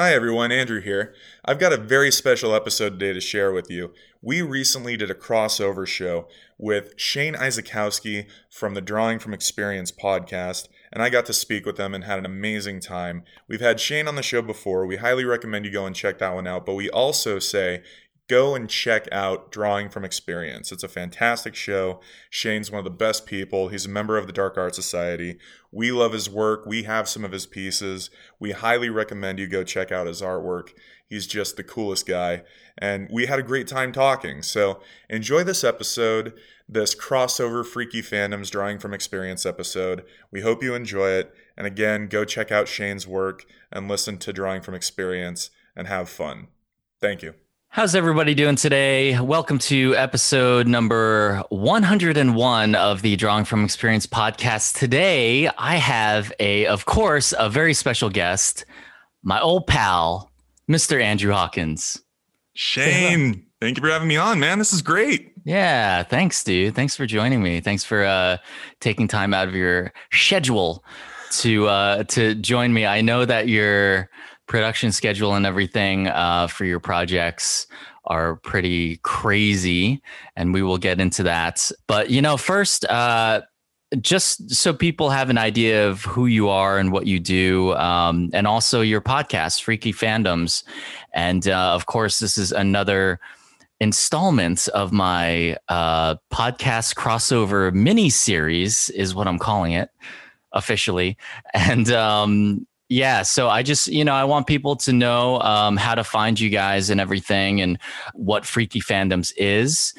Hi everyone, Andrew here. I've got a very special episode today to share with you. We recently did a crossover show with Shane Izykowski from the Drawing from Experience podcast, and I got to speak with them and had an amazing time. We've had Shane on the show before. We highly recommend you go and check that one out, but we also say go and check out Drawing from Experience. It's a fantastic show. Shane's one of the best people. He's a member of the Dark Art Society. We love his work. We have some of his pieces. We highly recommend you go check out his artwork. He's just the coolest guy. And we had a great time talking. So enjoy this episode, this crossover Freaky Fandoms Drawing from Experience episode. We hope you enjoy it. And again, go check out Shane's work and listen to Drawing from Experience and have fun. Thank you. How's everybody doing today? Welcome to episode number 101 of the Drawing from Experience podcast. Today, I have a, of course, a very special guest, my old pal, Mr. Andrew Hawkins. Shane, thank you for having me on, man. This is great. Yeah, thanks, dude. Thanks for joining me. Thanks for uh, taking time out of your schedule to uh, to join me. I know that you're production schedule and everything uh, for your projects are pretty crazy, and we will get into that. But you know, first, uh, just so people have an idea of who you are and what you do, um, and also your podcast, Freaky Fandoms, and uh, of course, this is another installment of my uh, podcast crossover mini series, is what I'm calling it officially, and um, yeah, so I just, you know, I want people to know um, how to find you guys and everything and what Freaky Fandoms is.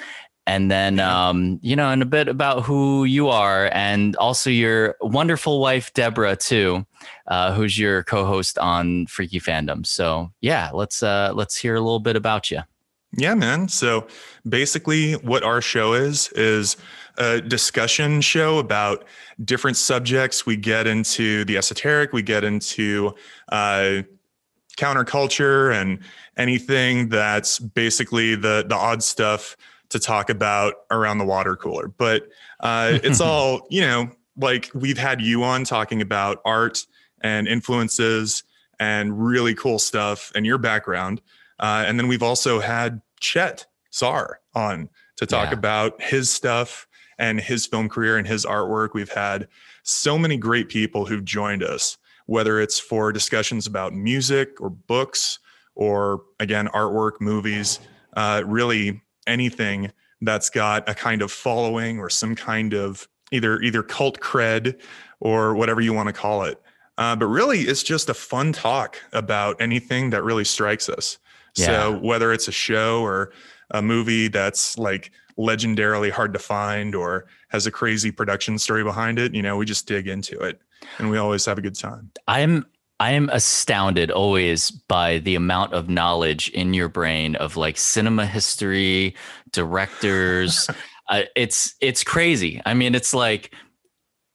And then, um, you know, and a bit about who you are and also your wonderful wife, Deborah, too, uh, who's your co host on Freaky Fandom. So, yeah, let's uh, let's hear a little bit about you. Yeah, man. So basically, what our show is, is a discussion show about different subjects. We get into the esoteric, we get into uh, counterculture and anything that's basically the, the odd stuff to talk about around the water cooler. But uh, it's all, you know, like we've had you on talking about art and influences and really cool stuff and your background. Uh, and then we've also had Chet Zar on to talk yeah. about his stuff and his film career and his artwork. We've had so many great people who've joined us, whether it's for discussions about music or books or again, artwork, movies, uh, really anything that's got a kind of following or some kind of either either cult cred or whatever you want to call it. Uh, but really, it's just a fun talk about anything that really strikes us. Yeah. So whether it's a show or a movie that's like legendarily hard to find or has a crazy production story behind it, you know, we just dig into it and we always have a good time. I'm I am astounded always by the amount of knowledge in your brain of like cinema history, directors. uh, it's it's crazy. I mean, it's like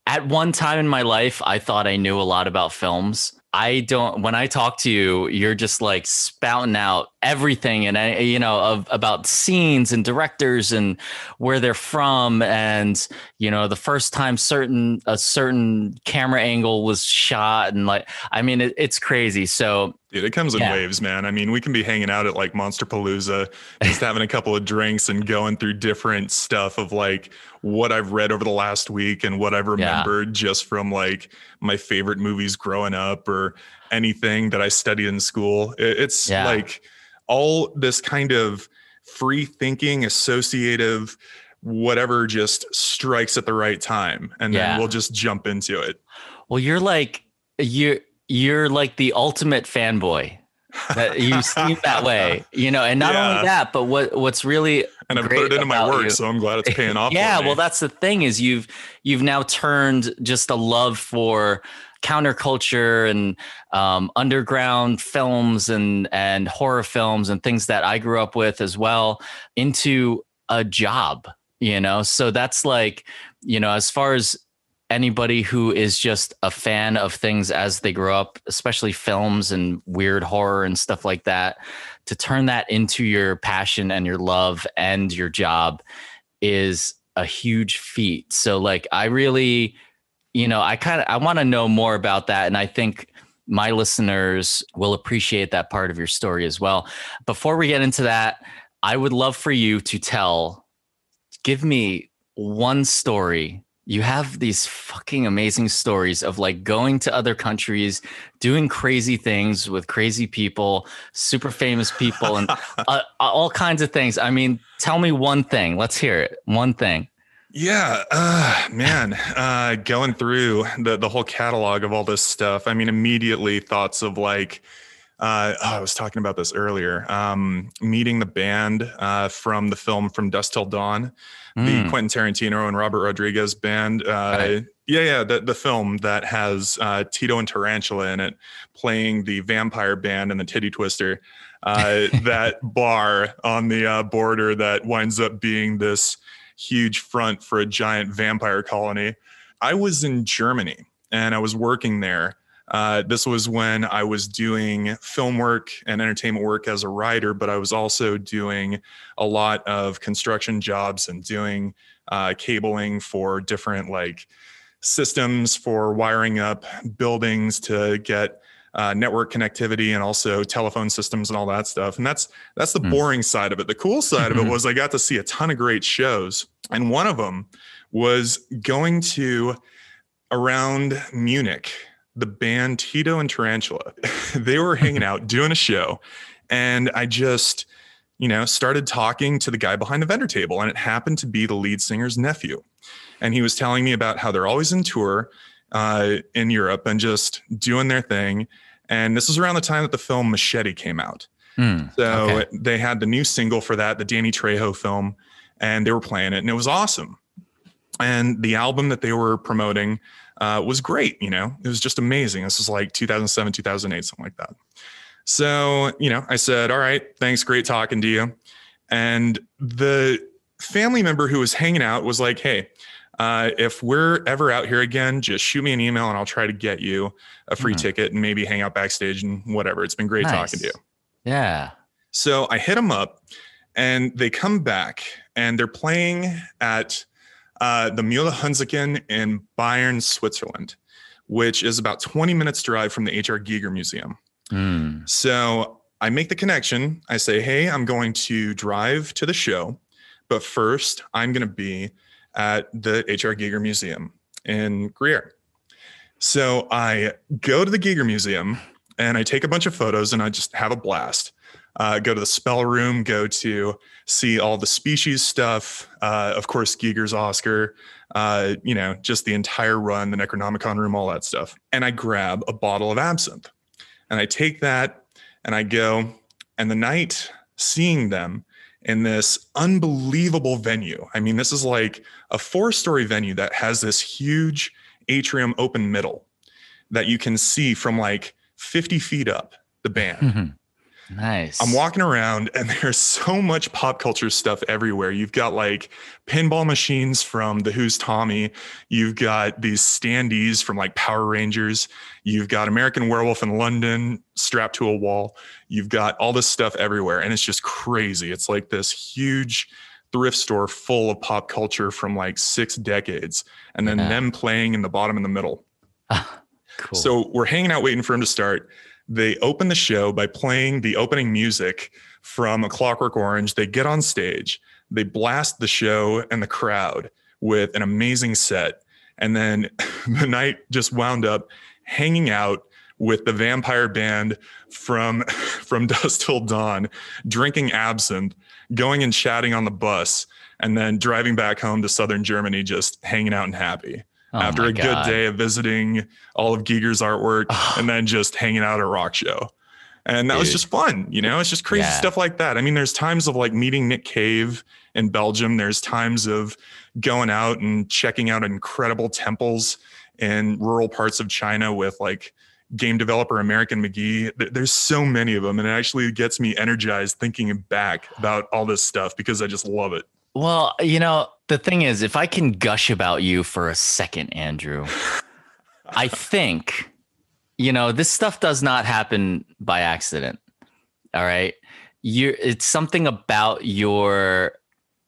at one time in my life, I thought I knew a lot about films. I don't. When I talk to you, you're just like spouting out everything, and I, you know, of about scenes and directors and where they're from, and you know, the first time certain a certain camera angle was shot, and like, I mean, it, it's crazy. So Dude, it comes in yeah. waves, man. I mean, we can be hanging out at like Monster Palooza, just having a couple of drinks and going through different stuff of like what I've read over the last week and what I've remembered yeah. just from like my favorite movies growing up or anything that I studied in school. It's yeah. like all this kind of free thinking, associative, whatever just strikes at the right time. And then we'll just jump into it. Well, you're like, you're, you're like the ultimate fanboy that you seem that way, you know, and not yeah. only that, but what what's really and I put it into my work, you, so I'm glad it's paying off. yeah, well, that's the thing is you've you've now turned just a love for counterculture and um, underground films and and horror films and things that I grew up with as well into a job, you know. So that's like, you know, as far as anybody who is just a fan of things as they grow up, especially films and weird horror and stuff like that, to turn that into your passion and your love and your job is a huge feat. So like I really, you know, I kind of I want to know more about that and I think my listeners will appreciate that part of your story as well. Before we get into that, I would love for you to tell, give me one story. You have these fucking amazing stories of like going to other countries, doing crazy things with crazy people, super famous people, and uh, all kinds of things. I mean, tell me one thing. Let's hear it. One thing. Yeah, uh, man, uh, going through the the whole catalog of all this stuff. I mean, immediately thoughts of like, uh, oh, I was talking about this earlier. Um, meeting the band uh, from the film From Dusk Till Dawn, mm. the. Quentin Tarantino and Robert Rodriguez band. Uh, right. Yeah, yeah, the the film that has uh, Tito and Tarantula in it, playing the vampire band and the Titty Twister. that bar on the border that winds up being this huge front for a giant vampire colony. I was in Germany and I was working there. Uh, this was when I was doing film work and entertainment work as a writer, but I was also doing a lot of construction jobs and doing uh, cabling for different like systems for wiring up buildings to get uh, network connectivity and also telephone systems and all that stuff. And that's that's the mm. boring side of it. The cool side of it was I got to see a ton of great shows, and one of them was going to around Munich. The band Tito and Tarantula, they were hanging out doing a show, and I just you know, started talking to the guy behind the vendor table, and it happened to be the lead singer's nephew. And he was telling me about how they're always in tour uh, in Europe and just doing their thing. And this was around the time that the film Machete came out. Mm, so okay. they had the new single for that, the Danny Trejo film, and they were playing it, and it was awesome. And the album that they were promoting uh, was great. You know, it was just amazing. This was like 2007, 2008, something like that. So, you know, I said, All right, thanks. Great talking to you. And the family member who was hanging out was like, Hey, uh, if we're ever out here again, just shoot me an email and I'll try to get you a free mm. ticket and maybe hang out backstage and whatever. It's been great nice. talking to you. Yeah. So I hit them up and they come back and they're playing at uh, the Mühle Hunziken in Bern, Switzerland, which is about 20 minutes drive from the H.R. Giger Museum. Mm. So I make the connection. I say, hey, I'm going to drive to the show, but first I'm going to be at the H.R. Giger Museum in Gruyere. So I go to the Giger Museum and I take a bunch of photos and I just have a blast. Uh, go to the spell room, go to see all the species stuff. Uh, of course, Giger's Oscar, uh, you know, just the entire run, the Necronomicon room, all that stuff. And I grab a bottle of absinthe and I take that and I go. And the night seeing them in this unbelievable venue. I mean, this is like a four story venue that has this huge atrium open middle that you can see from like 50 feet up the band. Mm-hmm. Nice. I'm walking around and there's so much pop culture stuff everywhere. You've got like pinball machines from The Who's Tommy. You've got these standees from like Power Rangers. You've got American Werewolf in London strapped to a wall. You've got all this stuff everywhere. And it's just crazy. It's like this huge thrift store full of pop culture from like six decades. And then yeah. them playing in the bottom in the middle. cool. So we're hanging out waiting for him to start they open the show by playing the opening music from A Clockwork Orange. They get on stage, they blast the show and the crowd with an amazing set. And then the night just wound up hanging out with the vampire band from from dusk till dawn drinking absinthe going and chatting on the bus and then driving back home to southern germany just hanging out and happy oh after a God. good day of visiting all of Giger's artwork and then just hanging out at a rock show. And that Dude. was just fun, you know, it's just crazy yeah. stuff like that. I mean, there's times of like meeting Nick Cave in Belgium. There's times of going out and checking out incredible temples in rural parts of China with like game developer American McGee. There's so many of them. And it actually gets me energized thinking back about all this stuff because I just love it. Well, you know, the thing is, if I can gush about you for a second, Andrew, I think, you know, this stuff does not happen by accident. All right. You it's something about your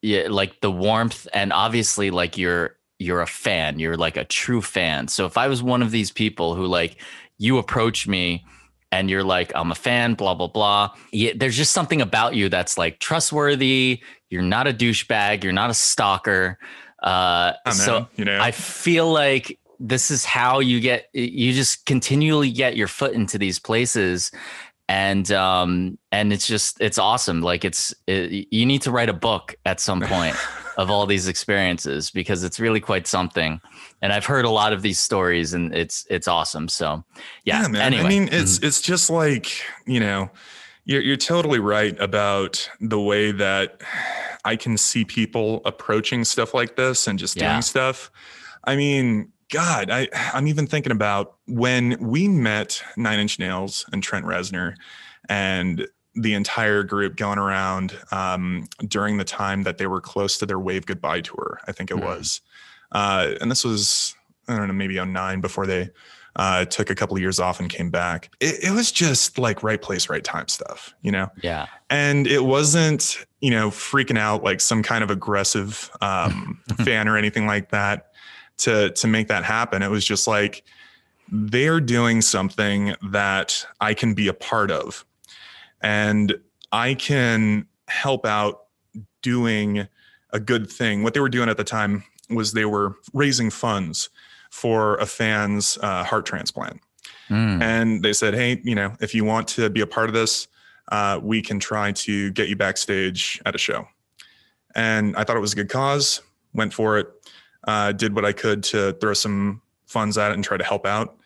yeah, like the warmth and obviously like you're you're a fan. You're like a true fan. So if I was one of these people who like you approach me and you're like, I'm a fan, blah, blah, blah. Yeah, there's just something about you that's like trustworthy. You're not a douchebag. You're not a stalker. Uh, man, so you know, I feel like this is how you get, you just continually get your foot into these places. And, um, and it's just, it's awesome. Like it's, it, you need to write a book at some point of all these experiences because it's really quite something. And I've heard a lot of these stories and it's, it's awesome. So yeah, man. anyway. I mean, it's Mhm. it's just like you know, you're you're totally right about the way that I can see people approaching stuff like this and just Yeah. doing stuff. I mean, God, I I'm even thinking about when we met Nine Inch Nails and Trent Reznor, and the entire group going around um, during the time that they were close to their Wave Goodbye tour. I think it Mhm. was, uh, and this was I don't know maybe on 09 before they uh, took a couple of years off and came back. It, it was just like right place, right time stuff, you know? yeah. And it wasn't, you know, freaking out like some kind of aggressive um, fan or anything like that to, to make that happen. It was just like, they're doing something that I can be a part of and I can help out doing a good thing. What they were doing at the time was they were raising funds for a fan's uh, heart transplant. Mm. And they said, hey, you know, if you want to be a part of this, uh, we can try to get you backstage at a show. And I thought it was a good cause, went for it, uh, did what I could to throw some funds at it and try to help out.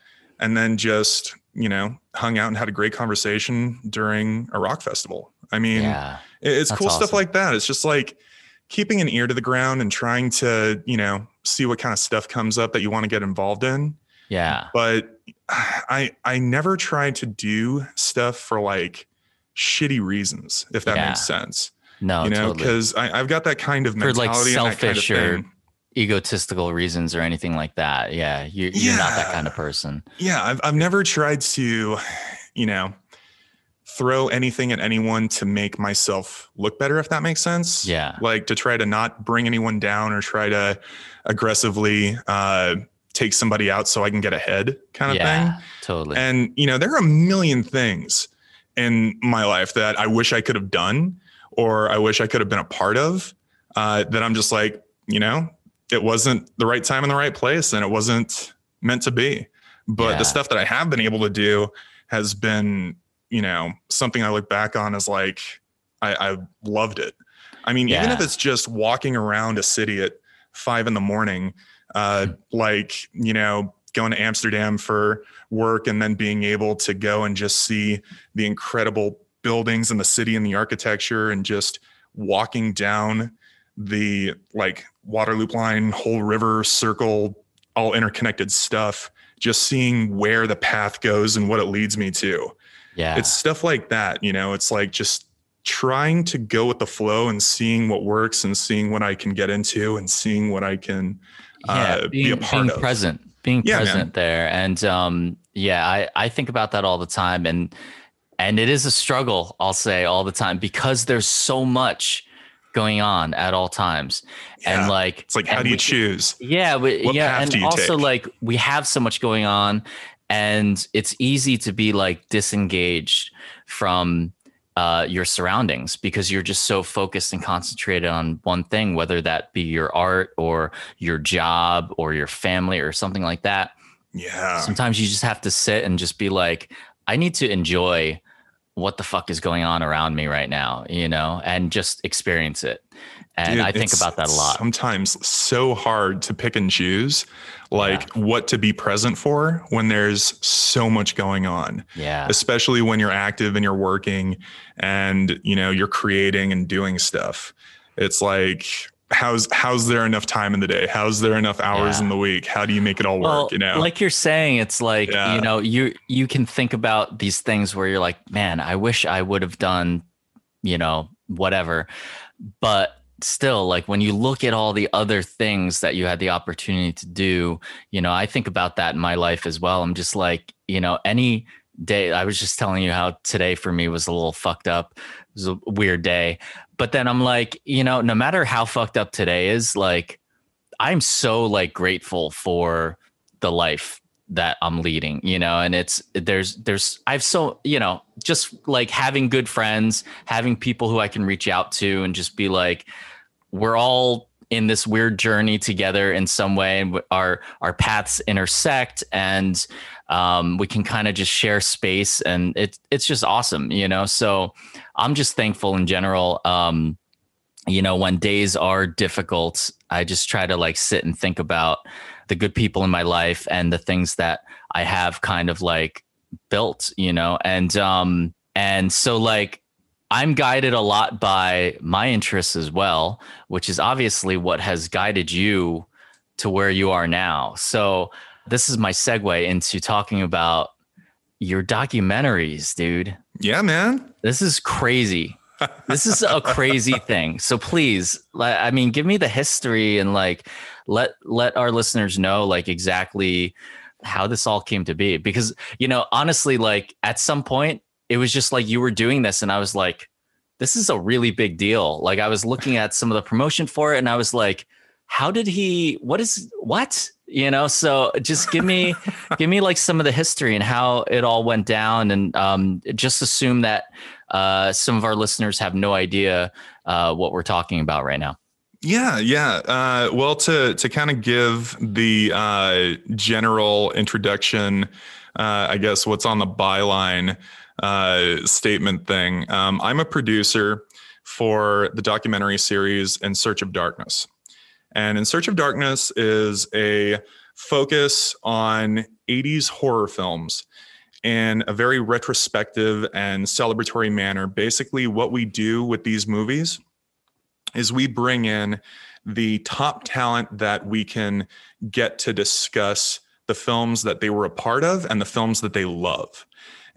And then just, you know, hung out and had a great conversation during a rock festival. I mean, yeah. It's cool stuff like that. It's just like keeping an ear to the ground and trying to, you know, see what kind of stuff comes up that you want to get involved in. Yeah. But I I never tried to do stuff for like shitty reasons, if that Yeah. makes sense. No, you know, totally. because I've got that kind of For, mentality like, and that kind of selfish or- thing. Egotistical reasons or anything like that. Yeah. You, you're not that kind of person. Yeah, I've I've never tried to, you know, throw anything at anyone to make myself look better, if that makes sense. Yeah. Like to try to not bring anyone down or try to aggressively uh, take somebody out so I can get ahead, kind of yeah. thing. Totally. And you know, there are a million things in my life that I wish I could have done or I wish I could have been a part of. Uh, that I'm just like, you know, it wasn't the right time in the right place, and it wasn't meant to be. But Yeah. the stuff that I have been able to do has been, you know, something I look back on as like I, I loved it. I mean, even if it's just walking around a city at five in the morning, uh, like you know, going to Amsterdam for work and then being able to go and just see the incredible buildings and the city and the architecture and just walking down the like water loop line whole river circle all interconnected stuff just seeing where the path goes and what it leads me to yeah. it's stuff like that you know it's like just trying to go with the flow and seeing what works and seeing what i can get into and seeing what i can uh, be a part of. being of. present, being Yeah, man. present there. And um, yeah, I, I think about that all the time. And and it is a struggle, I'll say all the time, because there's so much going on at all times. Yeah. And like it's like how do you we- choose Yeah, we, What yeah, and also take? like we have so much going on, and it's easy to be like disengaged from uh, your surroundings because you're just so focused and concentrated on one thing, whether that be your art or your job or your family or something like that. yeah Sometimes you just have to sit and just be like, I need to enjoy what the fuck is going on around me right now, you know, and just experience it. And Dude, I think about that a lot. Sometimes so hard to pick and choose like what to be present for when there's so much going on, yeah. especially when you're active and you're working and you know you're creating and doing stuff. It's like how's how's there enough time in the day? How's there enough hours Yeah. in the week? How do you make it all work, you know? like you're saying, it's like Yeah. you know, you you can think about these things where you're like, man, I wish I would have done, you know, whatever. But still, like when you look at all the other things that you had the opportunity to do, you know, I think about that in my life as well. I'm just like, you know, any day. I was just telling you how today for me was a little fucked up. It was a weird day. But then I'm like, you know, no matter how fucked up today is, like I'm so like grateful for the life that I'm leading, you know, and it's there's there's I've so you know just like having good friends, having people who I can reach out to, and just be like, we're all in this weird journey together in some way, and our our paths intersect, and um, we can kind of just share space, and it's it's just awesome, you know. So I'm just thankful in general. Um, you know, when days are difficult, I just try to like sit and think about the good people in my life and the things that I have kind of like built, you know, and um and so like I'm guided a lot by my interests as well, which is obviously what has guided you to where you are now. So this is my segue into talking about your documentaries, dude. Yeah, man. This is crazy this is a crazy thing. So please, I mean, give me the history and like let let our listeners know like exactly how this all came to be. Because you know, honestly, like at some point, it was just like you were doing this, and I was like, this is a really big deal. Like I was looking at some of the promotion for it, and I was like, how did he? What is what? You know so just give me give me like some of the history and how it all went down and um, just assume that uh, some of our listeners have no idea uh, what we're talking about right now. Yeah, yeah. Uh, well, to to kind of give the uh, general introduction, uh, I guess what's on the byline uh, statement thing. Um, I'm a producer for the documentary series In Search of Darkness, and In Search of Darkness is a focus on 80s horror films in a very retrospective and celebratory manner. Basically, what we do with these movies is we bring in the top talent that we can get to discuss the films that they were a part of and the films that they love.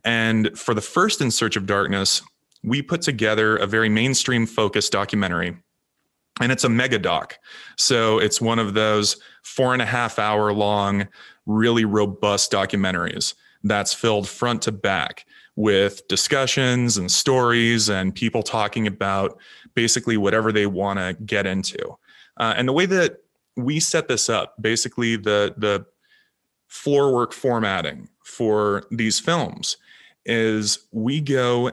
And for the first In Search of Darkness, we put together a very mainstream focused documentary. And it's a mega doc. So it's one of those four and a half hour long, really robust documentaries that's filled front to back with discussions and stories and people talking about basically whatever they want to get into. Uh, and the way that we set this up, basically the the floor work formatting for these films is we go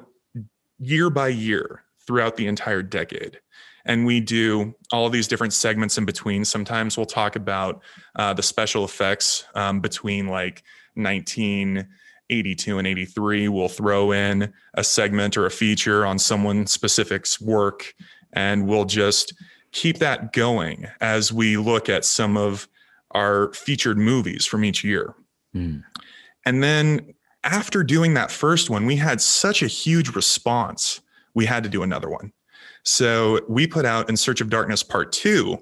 year by year throughout the entire decade and we do all these different segments in between. Sometimes we'll talk about uh, the special effects um, between like 1982 and 83 we'll throw in a segment or a feature on someone specific's work and we'll just keep that going as we look at some of our featured movies from each year. Mm. and then after doing that first one we had such a huge response. We had to do another one so we put out in search of darkness part two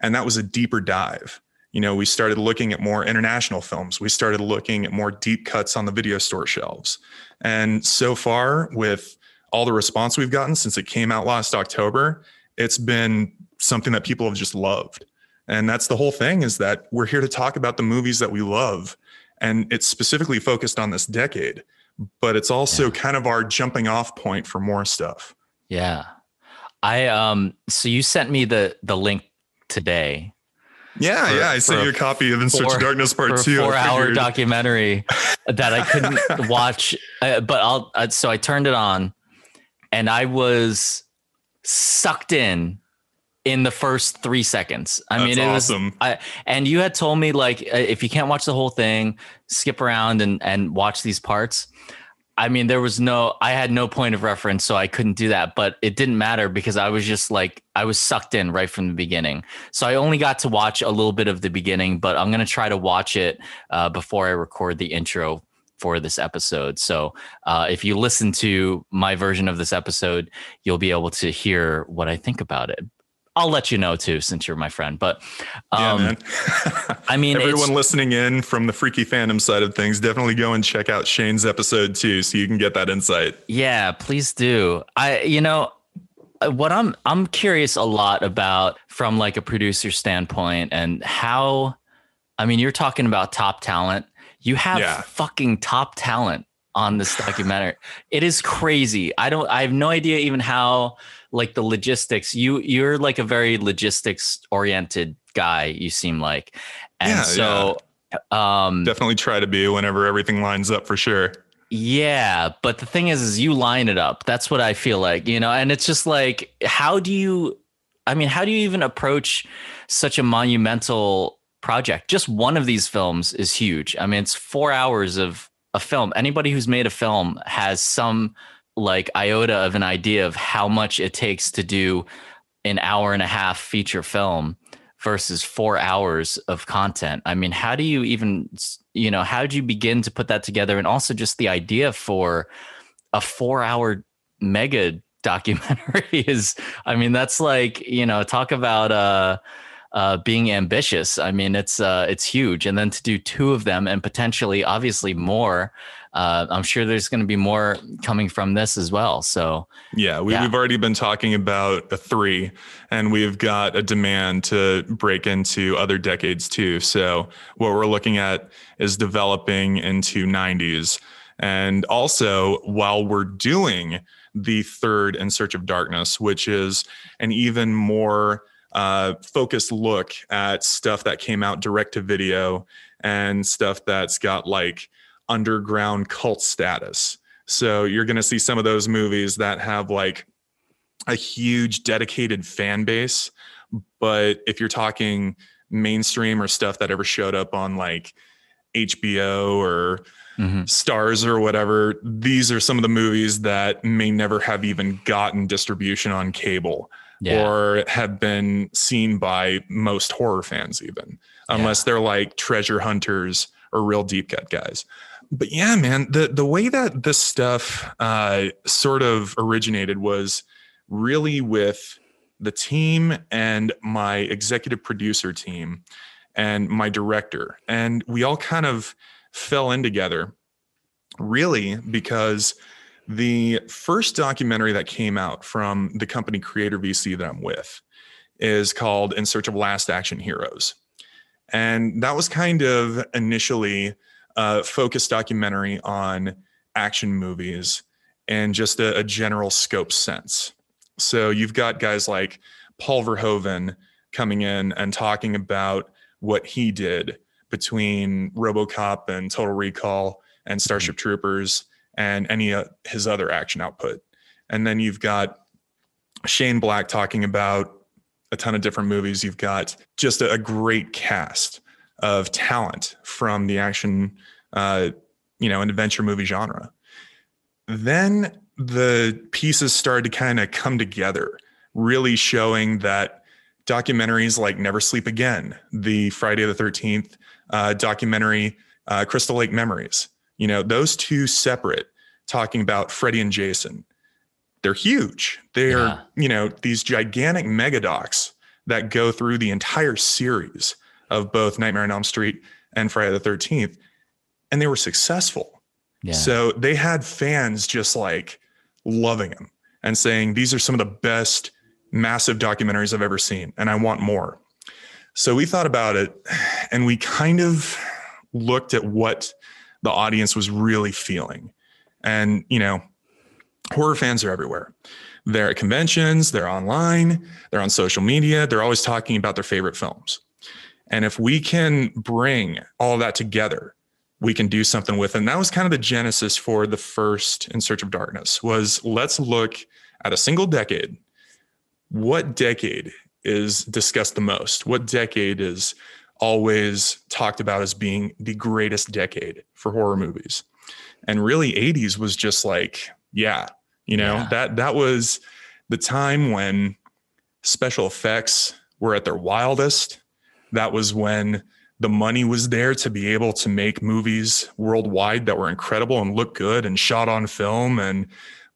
and that was a deeper dive you know, we started looking at more international films. We started looking at more deep cuts on the video store shelves. And so far, with all the response we've gotten since it came out last October, it's been something that people have just loved. And that's the whole thing is that we're here to talk about the movies that we love. And it's specifically focused on this decade, but it's also yeah. kind of our jumping off point for more stuff. Yeah. I um so you sent me the the link today yeah, for, yeah. I sent you a copy of In Search of Darkness Part Two. Four hour documentary that I couldn't watch, uh, but I'll. Uh, so I turned it on, and I was sucked in in the first three seconds. I That's mean, it awesome. was. I, and you had told me like uh, if you can't watch the whole thing, skip around and and watch these parts. I mean, there was no, I had no point of reference, so I couldn't do that. But it didn't matter because I was just like, I was sucked in right from the beginning. So I only got to watch a little bit of the beginning, but I'm going to try to watch it uh, before I record the intro for this episode. So uh, if you listen to my version of this episode, you'll be able to hear what I think about it. I'll let you know too, since you're my friend. But um, yeah, I mean, everyone listening in from the freaky fandom side of things, definitely go and check out Shane's episode too, so you can get that insight. Yeah, please do. I, you know, uh, what I'm I'm curious a lot about from like a producer standpoint and how. I mean, you're talking about top talent. You have yeah. fucking top talent on this documentary. it is crazy. I don't. I have no idea even how like the logistics. You you're like a very logistics oriented guy. You seem like, and yeah, so Um, Definitely try to be whenever everything lines up for sure. Yeah, but the thing is, is you line it up. That's what I feel like, you know. And it's just like, how do you? I mean, how do you even approach such a monumental project? Just one of these films is huge. I mean, it's four hours of a film. Anybody who's made a film has some like iota of an idea of how much it takes to do an hour and a half feature film versus four hours of content. I mean, how do you even, you know, how do you begin to put that together? And also just the idea for a four hour mega documentary is, I mean, that's like, you know, talk about, uh, uh, being ambitious. I mean, it's uh, it's huge, and then to do two of them and potentially, obviously, more uh, I'm sure there's going to be more coming from this as well. So yeah, we, have already been talking about a three, and we've got a demand to break into other decades too. So what we're looking at is developing into 90s, and also while we're doing the third in search of darkness, which is an even more uh, focused look at stuff that came out direct to video and stuff that's got like underground cult status. So you're going to see some of those movies that have like a huge dedicated fan base. But if you're talking mainstream or stuff that ever showed up on like HBO or mm-hmm. Starz or whatever, these are some of the movies that may never have even gotten distribution on cable yeah. or have been seen by most horror fans, even, unless yeah. they're like treasure hunters or real deep cut guys but yeah, man, the the way that this stuff uh, sort of originated was really with the team and my executive producer team and my director, and we all kind of fell in together, really because the first documentary that came out from the company Creator VC that I'm with is called In Search of Last Action Heroes. And that was kind of initially a focused documentary on action movies and just a, a, general scope sense. So you've got guys like Paul Verhoeven coming in and talking about what he did between RoboCop and Total Recall and Starship mm-hmm. Troopers and any of his other action output. And then you've got Shane Black talking about a ton of different movies. You've got just a, great cast of talent from the action, uh, you know, an adventure movie genre. Then the pieces started to kind of come together, really showing that documentaries like Never Sleep Again, the Friday the 13th uh, documentary, uh, Crystal Lake Memories, you know, those two separate, talking about Freddy and Jason, they're huge. They're, yeah. you know, these gigantic mega docs that go through the entire series of both Nightmare on Elm Street and Friday the 13th, and they were successful. Yeah. So they had fans just like loving them and saying, These are some of the best massive documentaries I've ever seen, and I want more. So we thought about it and we kind of looked at what the audience was really feeling. And, you know, horror fans are everywhere. They're at conventions, they're online, they're on social media, they're always talking about their favorite films. And if we can bring all that together, we can do something with it. And that was kind of the genesis for the first In Search of Darkness was let's look at a single decade. What decade is discussed the most? What decade is always talked about as being the greatest decade for horror movies? And really 80s was just like, yeah, you know, yeah. that that was the time when special effects were at their wildest that was when the money was there to be able to make movies worldwide that were incredible and look good and shot on film and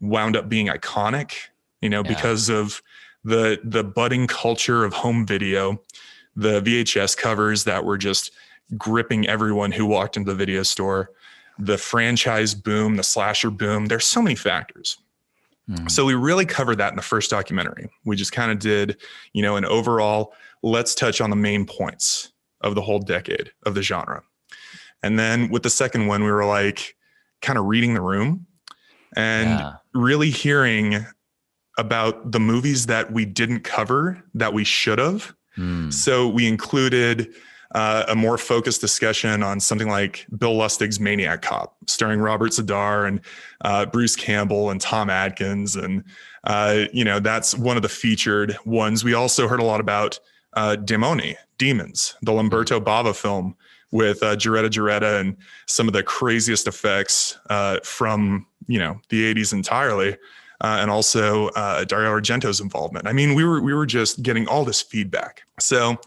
wound up being iconic you know yeah. because of the the budding culture of home video the VHS covers that were just gripping everyone who walked into the video store the franchise boom the slasher boom there's so many factors mm. so we really covered that in the first documentary we just kind of did you know an overall let's touch on the main points of the whole decade of the genre. And then with the second one, we were like kind of reading the room and yeah. really hearing about the movies that we didn't cover that we should have. Mm. So we included uh, a more focused discussion on something like Bill Lustig's Maniac Cop, starring Robert Z'Dar and uh, Bruce Campbell and Tom Atkins, and uh, you know that's one of the featured ones. We also heard a lot about uh, Demoni, Demons, the Lamberto Bava film with uh, Geretta and some of the craziest effects uh, from you know the 80s entirely. Uh, and also uh, Dario Argento's involvement. I mean, we were we were just getting all this feedback. So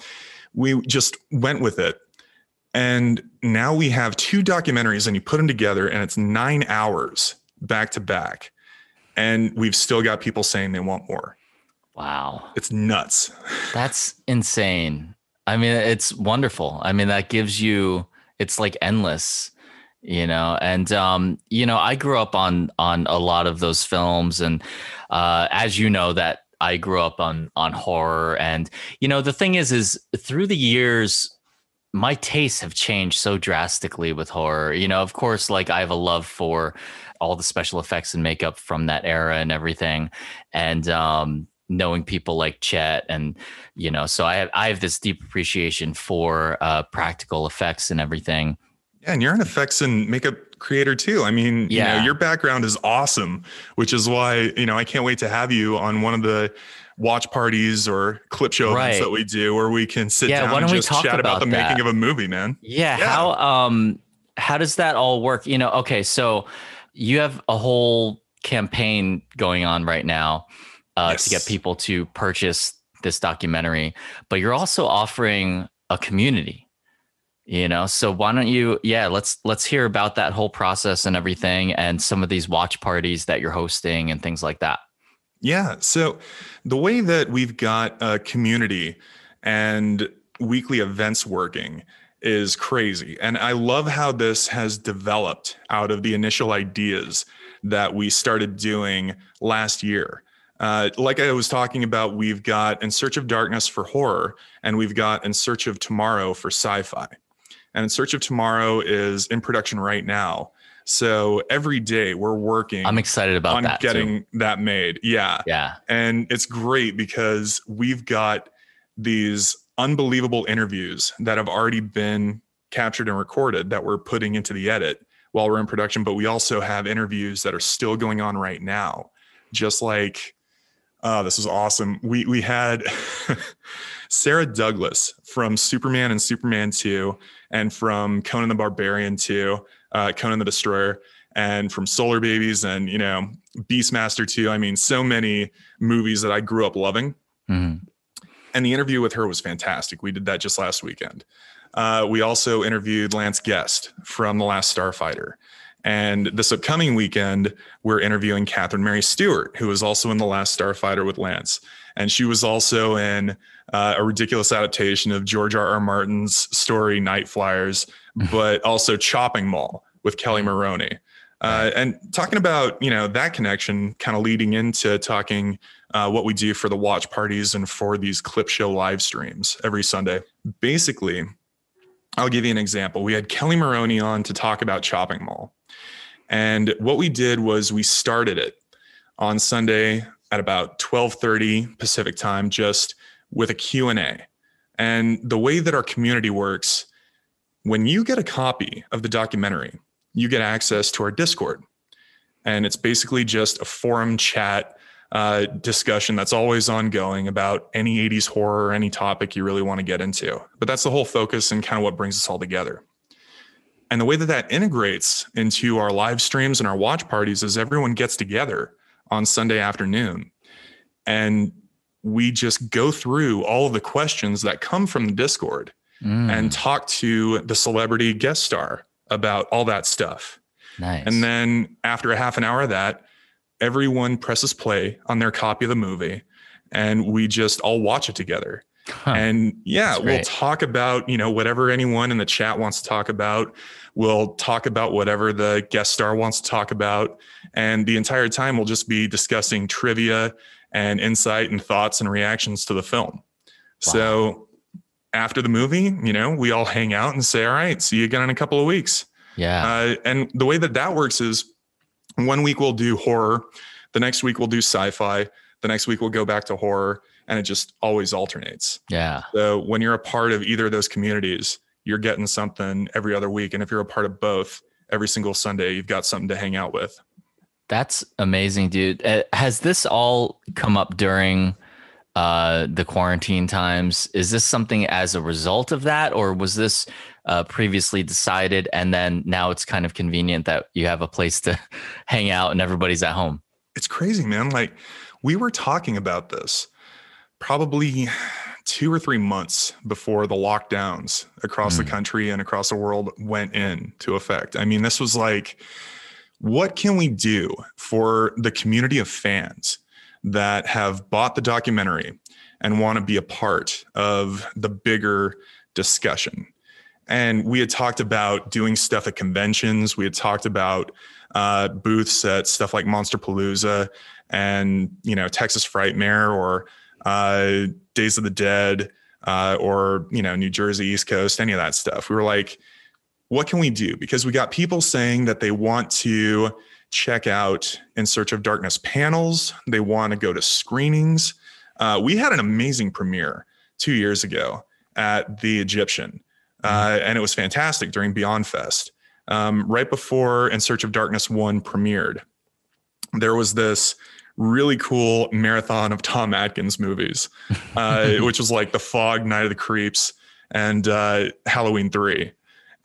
we just went with it. And now we have two documentaries and you put them together and it's nine hours back to back. And we've still got people saying they want more. Wow. It's nuts. That's insane. I mean, it's wonderful. I mean, that gives you, it's like endless you know and um you know i grew up on on a lot of those films and uh as you know that I grew up on on horror, and you know the thing is, is through the years, my tastes have changed so drastically with horror. You know, of course, like I have a love for all the special effects and makeup from that era and everything, and um, knowing people like Chet, and you know, so I have I have this deep appreciation for uh, practical effects and everything. Yeah, and you're an effects and makeup creator too. I mean, yeah. you know, your background is awesome, which is why, you know, I can't wait to have you on one of the watch parties or clip show right. events that we do where we can sit yeah, down and just chat about, about the that? making of a movie, man. Yeah, yeah. How um how does that all work? You know, okay, so you have a whole campaign going on right now uh, yes. to get people to purchase this documentary, but you're also offering a community you know? So why don't you yeah let's let's hear about that whole process and everything and some of these watch parties that you're hosting and things like that. Yeah. So the way that we've got a community and weekly events working is crazy. And i love how this has developed out of the initial ideas that we started doing last year. Uh, like I was talking about, we've got In Search of Darkness for horror, and we've got In Search of Tomorrow for sci fi. And In Search of Tomorrow is in production right now. So every day we're working. I'm excited about on that getting too. that made. Yeah. Yeah. And it's great because we've got these unbelievable interviews that have already been captured and recorded that we're putting into the edit while we're in production. But we also have interviews that are still going on right now. Just like, oh, this is awesome. We we had Sarah Douglas from Superman and Superman 2 and from Conan the Barbarian to uh, Conan the Destroyer, and from Solar Babies and you know Beastmaster 2. I mean, so many movies that I grew up loving. Mm-hmm. And the interview with her was fantastic. We did that just last weekend. Uh, we also interviewed Lance Guest from The Last Starfighter. And this upcoming weekend, we're interviewing Catherine Mary Stewart, who was also in The Last Starfighter with Lance. And she was also in uh, a ridiculous adaptation of George R. R. Martin's story Night Flyers, but also Chopping Mall with Kelli Maroney. Uh, and talking about you know that connection, kind of leading into talking uh, what we do for the watch parties and for these clip show live streams every Sunday. Basically, I'll give you an example. We had Kelli Maroney on to talk about Chopping Mall, and what we did was we started it on Sunday at about 12:30 Pacific time, just with a Q&A. And the way that our community works, when you get a copy of the documentary, you get access to our Discord. And it's basically just a forum chat uh, discussion that's always ongoing about any 80s horror or any topic you really want to get into. But that's the whole focus and kind of what brings us all together. And the way that that integrates into our live streams and our watch parties is everyone gets together on Sunday afternoon and we just go through all of the questions that come from the Discord mm. and talk to the celebrity guest star about all that stuff. Nice. And then after a half an hour of that, everyone presses play on their copy of the movie and we just all watch it together. Huh. And yeah, we'll talk about, you know, whatever anyone in the chat wants to talk about. We'll talk about whatever the guest star wants to talk about. And the entire time we'll just be discussing trivia and insight and thoughts and reactions to the film. Wow. So after the movie, you know, we all hang out and say, all right, see you again in a couple of weeks. Yeah. Uh, and the way that that works is one week we'll do horror, the next week we'll do sci fi, the next week we'll go back to horror. and it just always alternates. Yeah. So when you're a part of either of those communities, you're getting something every other week. And if you're a part of both, every single Sunday, you've got something to hang out with. That's amazing, dude. Uh, has this all come up during uh, the quarantine times? Is this something as a result of that, or was this uh, previously decided and then now it's kind of convenient that you have a place to hang out and everybody's at home? It's crazy, man. Like we were talking about this probably two or three months before the lockdowns across mm. the hmm. country and across the world went into effect. I mean, this was like, what can we do for the community of fans that have bought the documentary and want to be a part of the bigger discussion? And we had talked about doing stuff at conventions. We had talked about uh, booths at stuff like Monsterpalooza and you know Texas Frightmare or uh, Days of the Dead uh, or you know New Jersey East Coast, any of that stuff. We were like, what can we do? Because we got people saying that they want to check out In Search of Darkness panels. They want to go to screenings. Uh, we had an amazing premiere two years ago at the Egyptian, uh, mm-hmm. and it was fantastic during Beyond Fest. Um, right before In Search of Darkness 1 premiered, there was this really cool marathon of Tom Atkins movies, uh, which was like The Fog, Night of the Creeps, and uh, Halloween 3.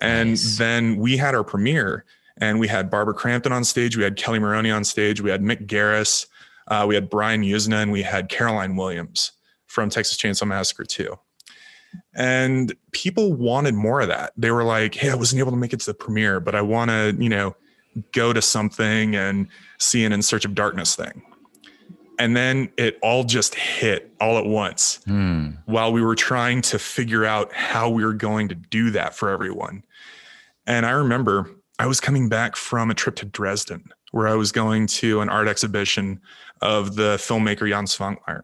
And nice. then we had our premiere, and we had Barbara Crampton on stage, we had Kelli Maroney on stage, we had Mick Garris, uh, we had Brian Yuzna, and we had Caroline Williams from Texas Chainsaw Massacre 2. And people wanted more of that. They were like, hey, I wasn't able to make it to the premiere, but I want to, you know, go to something and see an In Search of Darkness thing and then it all just hit all at once mm. while we were trying to figure out how we were going to do that for everyone. And I remember I was coming back from a trip to Dresden where I was going to an art exhibition of the filmmaker Jan Svankmajer.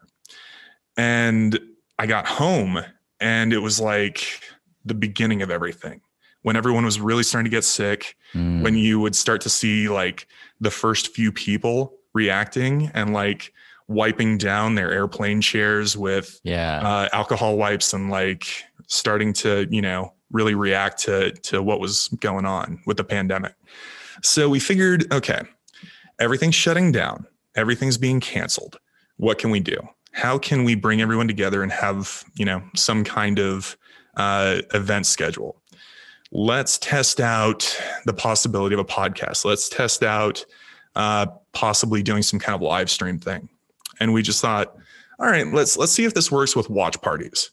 And I got home and it was like the beginning of everything. When everyone was really starting to get sick, mm. when you would start to see like the first few people reacting and like wiping down their airplane chairs with yeah. uh, alcohol wipes and like starting to you know really react to to what was going on with the pandemic. So we figured okay everything's shutting down. Everything's being canceled. What can we do? How can we bring everyone together and have you know some kind of uh, event schedule? Let's test out the possibility of a podcast. Let's test out uh, possibly doing some kind of live stream thing and we just thought, all right, let's let's see if this works with watch parties.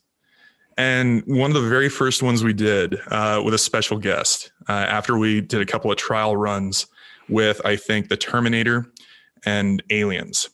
And one of the very first ones we did uh, with a special guest uh, after we did a couple of trial runs with, I think, the Terminator and Aliens.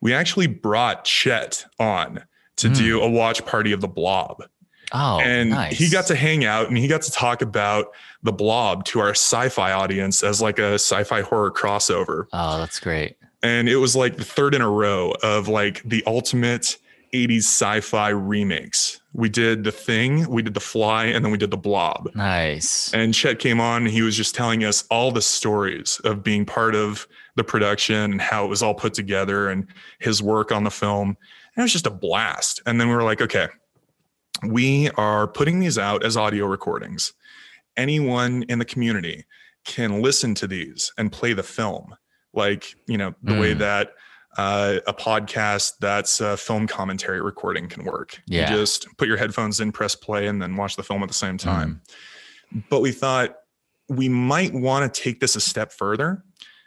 We actually brought Chet on to mm. do a watch party of the Blob. Oh, and nice. he got to hang out and he got to talk about the Blob to our sci-fi audience as like a sci-fi horror crossover. Oh, that's great and it was like the third in a row of like the ultimate 80s sci-fi remakes. We did The Thing, we did The Fly, and then we did The Blob. Nice. And Chet came on and he was just telling us all the stories of being part of the production and how it was all put together and his work on the film. And it was just a blast. And then we were like, okay, we are putting these out as audio recordings. Anyone in the community can listen to these and play the film like you know the mm. way that uh, a podcast that's a film commentary recording can work. Yeah. You just put your headphones in, press play, and then watch the film at the same time. Mm. But we thought we might want to take this a step further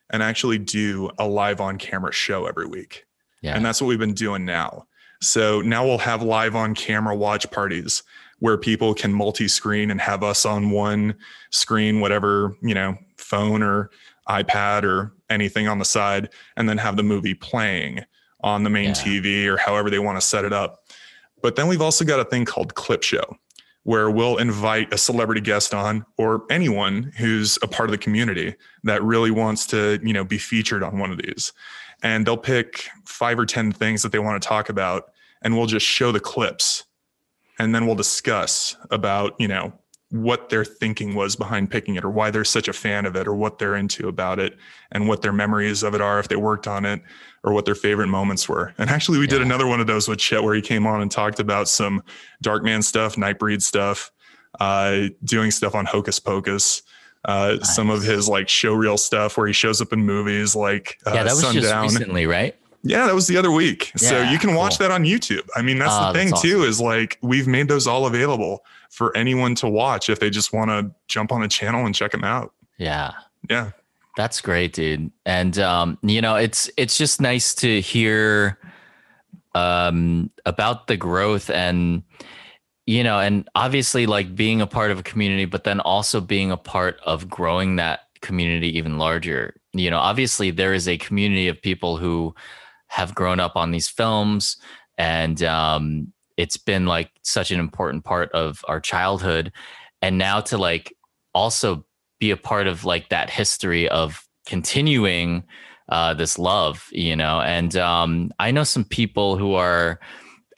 and actually do a live on camera show every week. Yeah. And that's what we've been doing now. So now we'll have live on camera watch parties where people can multi screen and have us on one screen, whatever, you know, phone or iPad or anything on the side, and then have the movie playing on the main yeah. TV or however they want to set it up. But then we've also got a thing called Clip Show, where we'll invite a celebrity guest on or anyone who's a part of the community that really wants to, you know, be featured on one of these. And they'll pick five or 10 things that they want to talk about, and we'll just show the clips. And then we'll discuss about, you know, what their thinking was behind picking it or why they're such a fan of it or what they're into about it and what their memories of it are if they worked on it or what their favorite moments were. And actually, we yeah. did another one of those with Chet where he came on and talked about some Darkman stuff, Nightbreed stuff, uh, doing stuff on Hocus Pocus. Uh, nice. Some of his like show reel stuff where he shows up in movies like uh, yeah, that was Sundown. just recently, right? Yeah, that was the other week. Yeah, so you can watch cool. that on YouTube. I mean, that's oh, the thing that's awesome. too, is like we've made those all available for anyone to watch if they just want to jump on the channel and check them out. Yeah. Yeah. That's great, dude. And um, you know, it's it's just nice to hear um about the growth and you know, and obviously like being a part of a community, but then also being a part of growing that community even larger. You know, obviously there is a community of people who have grown up on these films and um, it's been like such an important part of our childhood. And now to like also be a part of like that history of continuing uh, this love, you know, and um, I know some people who are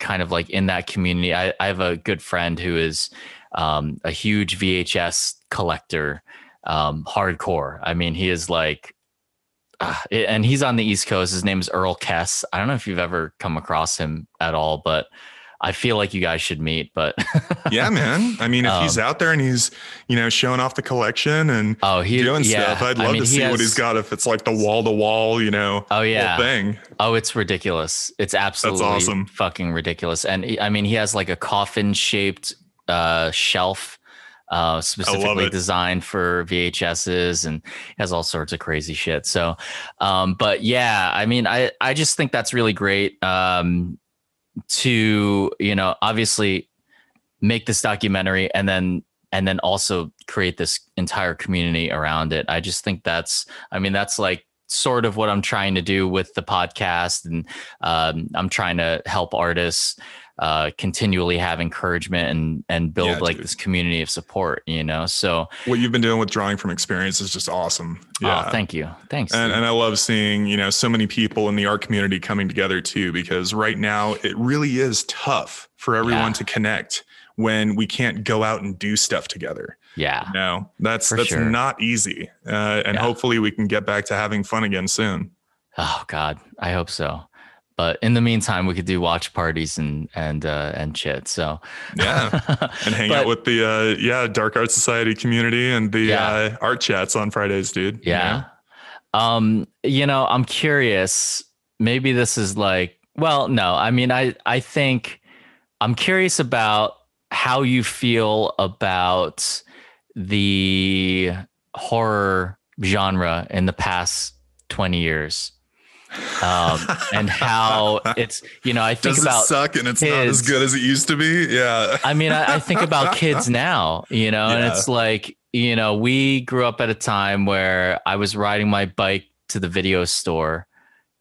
kind of like in that community. I, I have a good friend who is um, a huge VHS collector, um, hardcore. I mean, he is like, uh, and he's on the East Coast. His name is Earl Kess. I don't know if you've ever come across him at all, but I feel like you guys should meet, but yeah, man. I mean, if um, he's out there and he's, you know, showing off the collection and oh, he, doing yeah. stuff, I'd love I mean, to see has, what he's got. If it's like the wall to wall, you know, oh yeah, thing. Oh, it's ridiculous. It's absolutely That's awesome. fucking ridiculous. And I mean, he has like a coffin shaped uh, shelf uh, specifically designed for VHSs and has all sorts of crazy shit. So, um, but yeah, I mean, I, I just think that's really great. Um, to you know obviously make this documentary and then and then also create this entire community around it. I just think that's i mean that's like sort of what i'm trying to do with the podcast and um, i'm trying to help artists uh, continually have encouragement and and build yeah, like dude. this community of support you know? So what you've been doing with drawing from experience is just awesome. Oh, yeah. oh, thank you. Thanks and, and i love seeing you know so many people in the art community coming together too because right now it really is tough for everyone yeah. to connect when we can't go out and do stuff together yeah. no that's for that's sure. not easy uh, and yeah. hopefully we can get back to having fun again soon. Oh god. I hope so but in the meantime, we could do watch parties and and uh, and chit. So yeah, and hang but, out with the uh, yeah Dark Art Society community and the yeah. uh, art chats on Fridays, dude. Yeah. Um, you know, I'm curious. Maybe this is like, well, no. I mean, I I think I'm curious about how you feel about the horror genre in the past 20 years um, and how it's you know I think Does about suck and it's kids. not as good as it used to be. Yeah, I mean I, I think about kids now, you know, yeah. and it's like you know we grew up at a time where I was riding my bike to the video store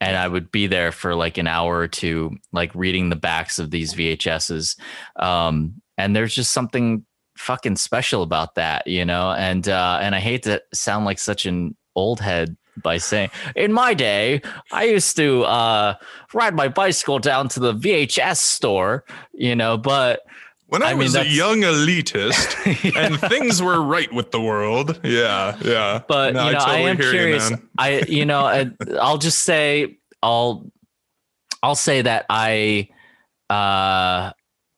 and I would be there for like an hour or two, like reading the backs of these VHSs. Um, and there's just something fucking special about that, you know. And uh, and I hate to sound like such an old head by saying, in my day, I used to uh, ride my bicycle down to the VHS store, you know, but. When I, I was mean, a young elitist yeah. and things were right with the world. Yeah, yeah. But, no, you know, I, totally I am curious. You, I, you know, I, I'll just say, I'll, I'll say that I, uh,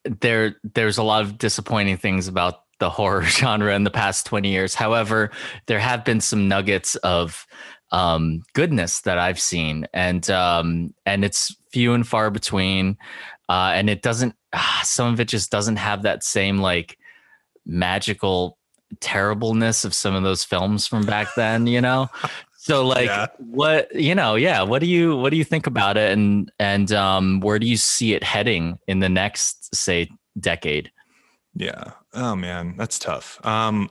there, there's a lot of disappointing things about the horror genre in the past 20 years. However, there have been some nuggets of um, goodness that I've seen, and um, and it's few and far between, uh, and it doesn't. Ah, some of it just doesn't have that same like magical terribleness of some of those films from back then. You know. So like yeah. what you know, yeah, what do you what do you think about it and and um where do you see it heading in the next say decade? Yeah. Oh man, that's tough. Um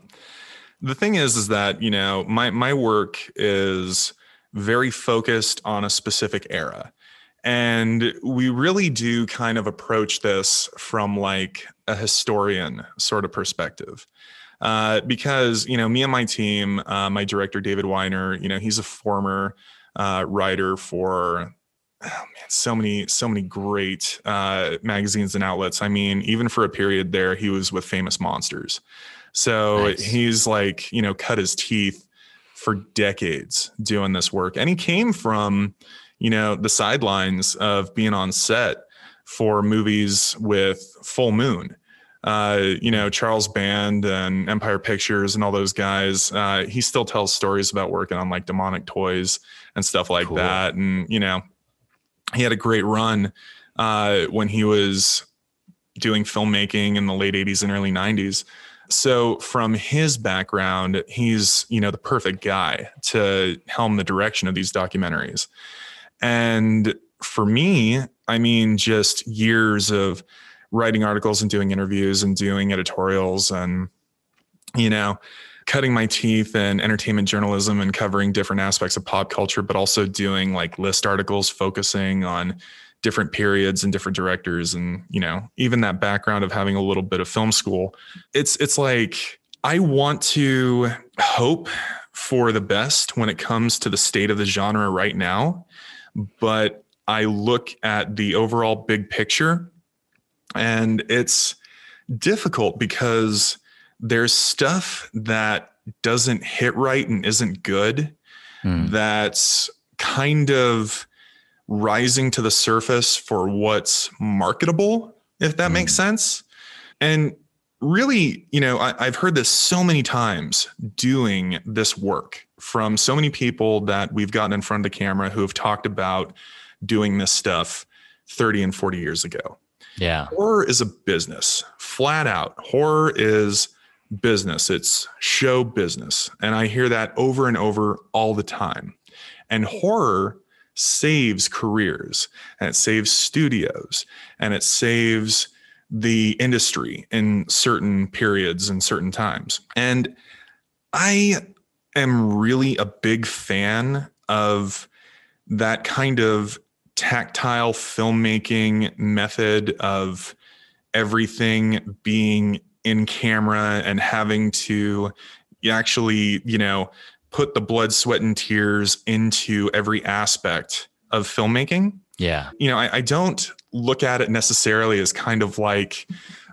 the thing is is that you know my my work is very focused on a specific era. And we really do kind of approach this from like a historian sort of perspective. Uh, because you know me and my team uh, my director david weiner you know he's a former uh, writer for oh man so many so many great uh, magazines and outlets. I mean even for a period there he was with famous monsters So Nice. he's like, you know, cut his teeth for decades doing this work. And he came from, you know, the sidelines of being on set for movies with Full Moon. Uh, you know, Charles Band and Empire Pictures and all those guys. Uh, he still tells stories about working on like demonic toys and stuff like Cool. that. And, you know, he had a great run uh, when he was doing filmmaking in the late 80s and early 90s. So from his background, he's, you know, the perfect guy to helm the direction of these documentaries. And for me, I mean, just years of writing articles and doing interviews and doing editorials and, you know, cutting my teeth in entertainment journalism and covering different aspects of pop culture, but also doing like list articles focusing on different periods and different directors and you know even that background of having a little bit of film school it's it's like i want to hope for the best when it comes to the state of the genre right now but i look at the overall big picture and it's difficult because there's stuff that doesn't hit right and isn't good Hmm. that's kind of rising to the surface for what's marketable, if that makes mm. sense. And really, you know, I, I've heard this so many times doing this work from so many people that we've gotten in front of the camera who have talked about doing this stuff 30 and 40 years ago. Yeah. horror is a business. Flat out horror is business. It's show business. And i hear that over and over all the time. And horror saves careers and it saves studios and it saves the industry in certain periods and certain times. And i am really a big fan of that kind of tactile filmmaking method of everything being in camera and having to actually, you know, put the blood, sweat, and tears into every aspect of filmmaking. Yeah. You know, I, I don't look at it necessarily as kind of like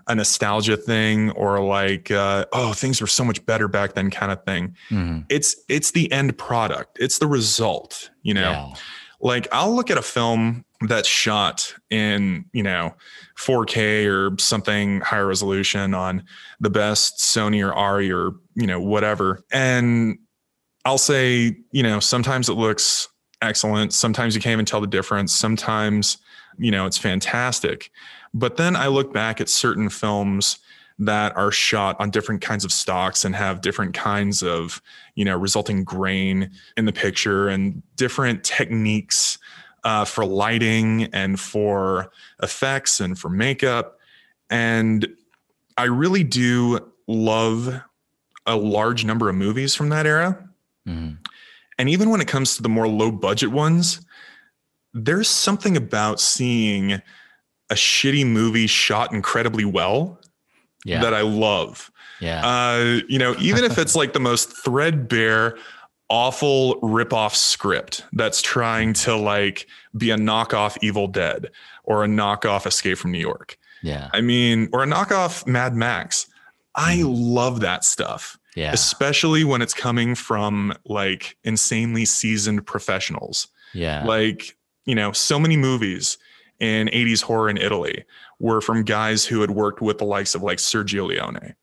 a nostalgia thing or like, uh, oh, things were so much better back then kind of thing. Mhm. It's it's the end product. It's the result. You know, Yeah. like I'll look at a film that's shot in, you know, 4K or something higher resolution on the best Sony or Arri or, you know, whatever. And I'll say, you know, sometimes it looks excellent. Sometimes you can't even tell the difference. Sometimes, you know, it's fantastic. But then I look back at certain films that are shot on different kinds of stocks and have different kinds of, you know, resulting grain in the picture and different techniques uh, for lighting and for effects and for makeup. And I really do love a large number of movies from that era. Mhm. And even when it comes to the more low budget ones, there's something about seeing a shitty movie shot incredibly well Yeah. that I love. yeah. Uh, you know, even if it's like the most threadbare, awful rip-off script that's trying to like be a knockoff Evil Dead or a knockoff Escape from New York. yeah. I mean, or a knockoff Mad Max. I love that stuff, Yeah. especially when it's coming from like insanely seasoned professionals. Yeah. Like, you know, so many movies in 80s horror in Italy were from guys who had worked with the likes of like Sergio Leone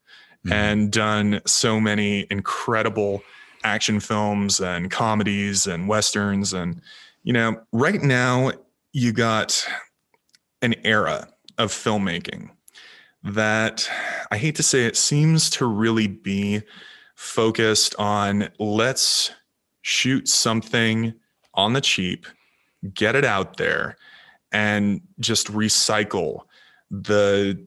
Mhm. and done so many incredible action films and comedies and westerns and you know right now you got an era of filmmaking that i hate to say it seems to really be focused on let's shoot something on the cheap get it out there and just recycle the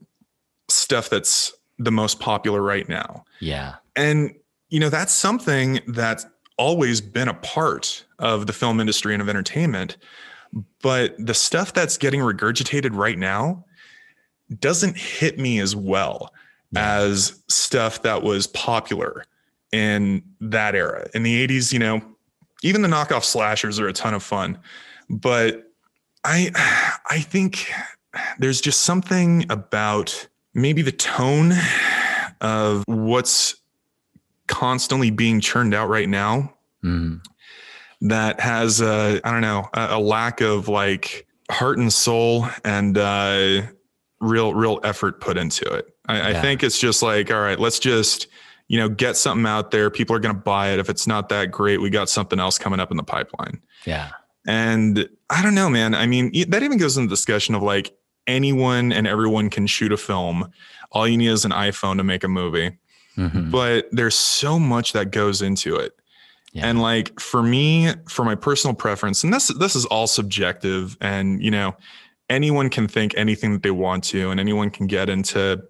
stuff that's the most popular right now yeah. and, you know, that's something that's always been a part of the film industry and of entertainment. But the stuff that's getting regurgitated right now doesn't hit me as well as stuff that was popular in that era. In the 80s, you know, even the knockoff slashers are a ton of fun. But I I think there's just something about maybe the tone of what's constantly being churned out right now Mm. that has a I don't know a, a lack of like heart and soul and uh, real real effort put into it. I, Yeah. I think it's just like all right, let's just you know get something out there. People are going to buy it. If it's not that great, we got something else coming up in the pipeline. Yeah. And I don't know, man. I mean, that even goes into the discussion of like anyone and everyone can shoot a film. All you need is an iPhone to make a movie. Mhm. But there's so much that goes into it. Yeah. And like for me, for my personal preference, and this this is all subjective, and you know, anyone can think anything that they want to, and anyone can get into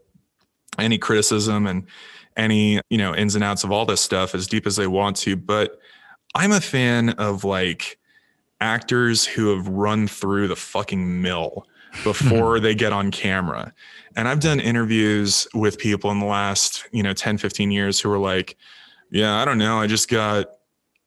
any criticism and any you know ins and outs of all this stuff as deep as they want to. But I'm a fan of like actors who have run through the fucking mill before they get on camera. And I've done interviews with people in the last, you know, 10, 15 years who are like, yeah, I don't know. I just got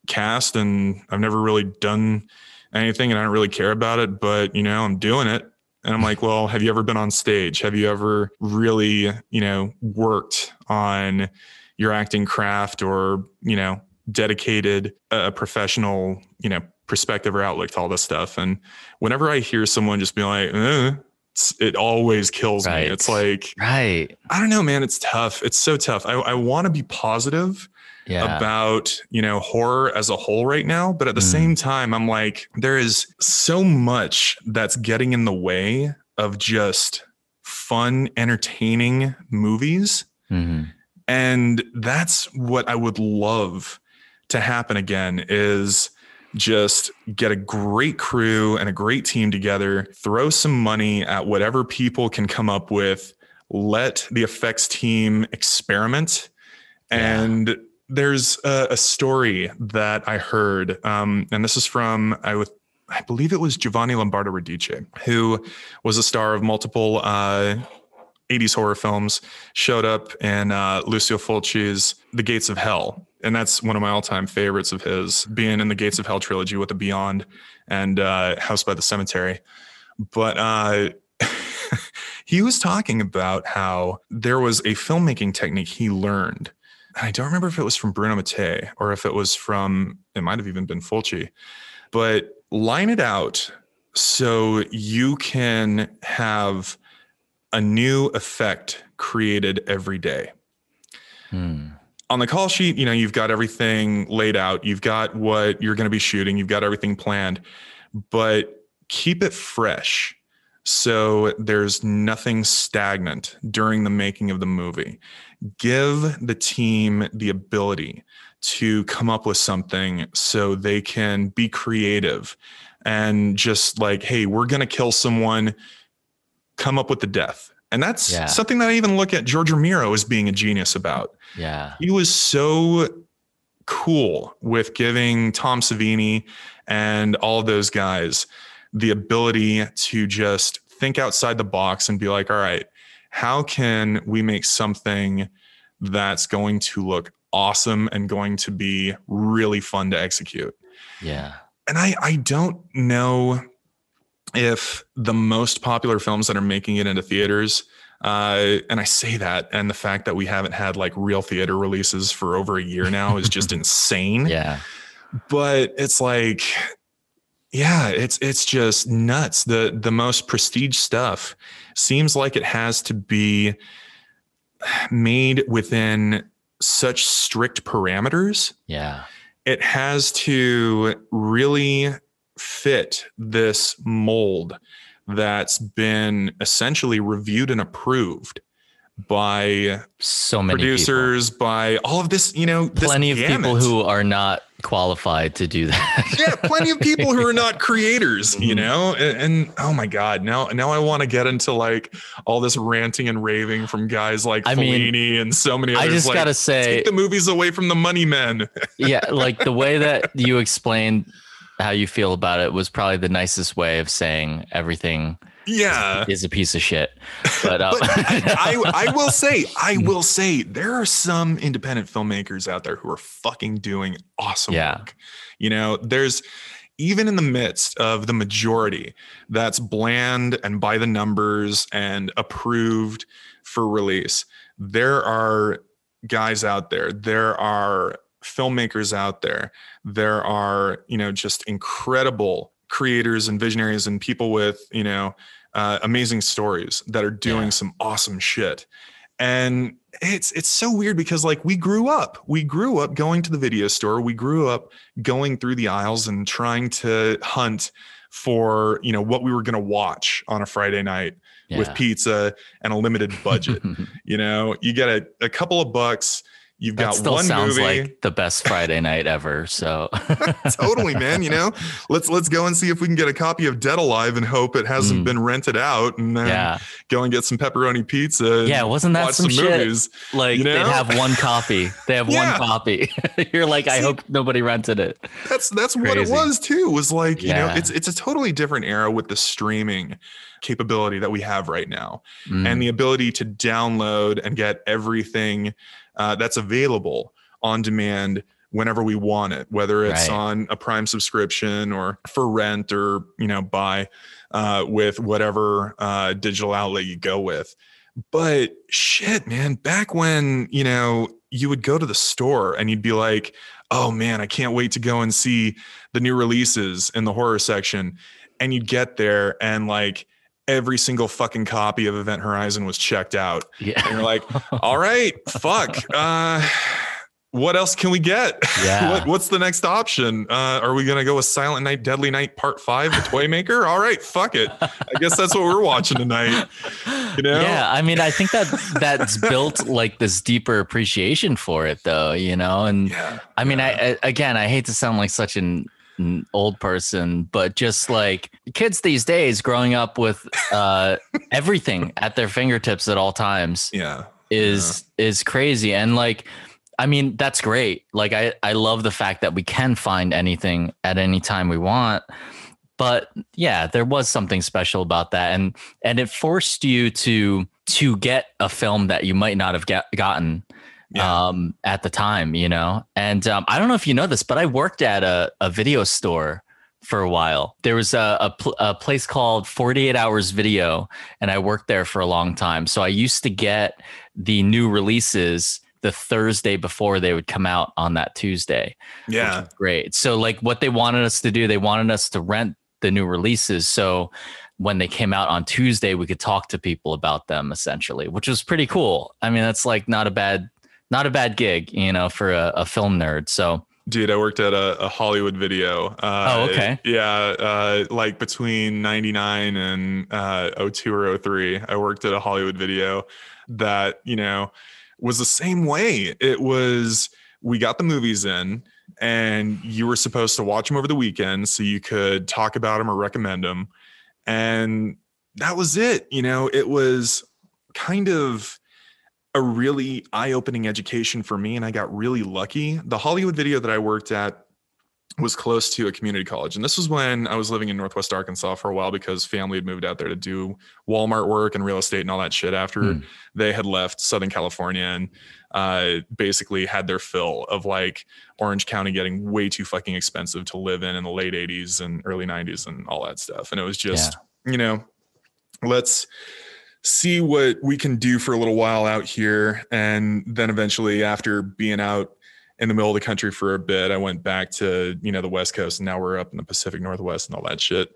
cast and I've never really done anything and I don't really care about it, but you know, I'm doing it. And I'm like, well, have you ever been on stage? Have you ever really, you know, worked on your acting craft or, you know, dedicated a professional, you know, perspective or outlook to all this stuff? And whenever I hear someone just be like, eh, it's, it always kills Right. me. It's like, Right. I don't know, man. It's tough. It's so tough. I, I want to be positive Yeah. about you know horror as a whole right now but at the Mm. same time i'm like there is so much that's getting in the way of just fun entertaining movies Mhm. and that's what i would love to happen again is just get a great crew and a great team together throw some money at whatever people can come up with let the effects team experiment Yeah. and there's a, a story that i heard um, and this is from i would I believe it was Giovanni Lombardo Radice, who was a star of multiple uh, 80s horror films, showed up in uh, Lucio Fulci's The Gates of Hell. And that's one of my all time favorites of his, being in the Gates of Hell trilogy with The Beyond and uh, House by the Cemetery. But uh, he was talking about how there was a filmmaking technique he learned. I don't remember if it was from Bruno Mattei or if it was from, it might have even been Fulci, but line it out so you can have a new effect created every day Hmm. on the call sheet, you know, you've got everything laid out. You've got what you're going to be shooting. You've got everything planned, but keep it fresh. So there's nothing stagnant during the making of the movie. Give the team the ability to come up with something so they can be creative and just like, hey, we're going to kill someone, come up with the death. And that's Yeah. something that I even look at George Romero as being a genius about Yeah. he was so cool with giving Tom Savini and all those guys the ability to just think outside the box and be like, all right, how can we make something that's going to look awesome and going to be really fun to execute? Yeah. and I I don't know if the most popular films that are making it into theaters, uh, and I say that, and the fact that we haven't had like real theater releases for over a year now is just insane. Yeah. But it's like, yeah, it's it's just nuts. The the most prestige stuff seems like it has to be made within such strict parameters Yeah. it has to really fit this mold that's been essentially reviewed and approved by So many producers, by all of this, you know, people. this Plenty of people who are not qualified to do that. yeah, plenty of people who are not creators, you Mhm. know, and, and oh my god, now now I want to get into like all this ranting and raving from guys like I mean, Fellini and so many Others. I just like, gotta say, take the movies away from the money men. yeah, like the way that you explained how you feel about it was probably the nicest way of saying everything yeah, is a piece of shit. But, uh, but I, I will say, I will say, there are some independent filmmakers out there who are fucking doing awesome Yeah. work. You know, there's even in the midst of the majority that's bland and by the numbers and approved for release. there are guys out there, there are filmmakers out there, there are, you know, just incredible creators and visionaries and people with, you know, uh, amazing stories that are doing yeah. some awesome shit. And it's it's so weird because like we grew up we grew up going to the video store we grew up going through the aisles and trying to hunt for you know what we were going to watch on a friday night yeah. with pizza and a limited budget you know you get a, a couple of bucks You've that got still one sounds movie. like the best Friday night ever. So totally, man. You know, let's let's go and see if we can get a copy of Dead Alive and hope it hasn't mm. been rented out, and then yeah. go and get some pepperoni pizza. Yeah, wasn't that some, some, shit? Movies, like you know? they have one copy. They have yeah. one copy. You're like, I hope nobody rented it. That's that's Crazy. what it was too. Was like, yeah. you know, it's it's a totally different era with the streaming capability that we have right now, mm. and the ability to download and get everything uh, that's available on demand whenever we want it, whether it's right. on a Prime subscription or for rent or you know buy uh, with whatever uh, digital outlet you go with. But shit, man, back when you know you would go to the store and you'd be like, "Oh man, I can't wait to go and see the new releases in the horror section," and you'd get there and like every single fucking copy of Event Horizon was checked out. Yeah. And you're like, all right, fuck. Uh, what else can we get? Yeah. what, what's the next option? Uh, are we gonna go with Silent Night, Deadly Night Part Five, The Toy Maker? All right, fuck it. I guess that's what we're watching tonight. You know? Yeah, I mean, I think that that's built like this deeper appreciation for it, though. You know, and yeah, I mean, yeah. I, I again, I hate to sound like such an old person, but just like kids these days growing up with uh, everything at their fingertips at all times. Yeah. Is yeah. is crazy. And like I mean, that's great. Like I I love the fact that we can find anything at any time we want. But yeah, there was something special about that and and it forced you to to get a film that you might not have get, gotten yeah. um, at the time, you know. And um, I don't know if you know this, but I worked at a, a video store for a while. There was a, a, pl- a, place called 48 Hours Video, and I worked there for a long time. So I used to get the new releases the Thursday before they would come out on that Tuesday. Yeah. great. So, like, what they wanted us to do, they wanted us to rent the new releases. So, when they came out on Tuesday, we could talk to people about them essentially, which was pretty cool. I mean, that's like not a bad not a bad gig, you know, for a, a film nerd. So, dude, I worked at a, a Hollywood video. Uh, oh, okay. Yeah, uh, like between '99 and uh, 02 or 03, I worked at a Hollywood video that you know was the same way. It was we got the movies in and you were supposed to watch them over the weekend so you could talk about them or recommend them and that was it you know it was kind of a really eye-opening education for me and I got really lucky. The Hollywood video that I worked at was close to a community college. And this was when I was living in Northwest Arkansas for a while because family had moved out there to do Walmart work and real estate and all that shit after mm. they had left Southern California and uh, basically had their fill of like Orange County getting way too fucking expensive to live in in the late 80s and early 90s and all that stuff. And it was just, yeah. you know, let's see what we can do for a little while out here. And then eventually, after being out in the middle of the country for a bit, I went back to, you know, the West Coast and now we're up in the Pacific Northwest and all that shit.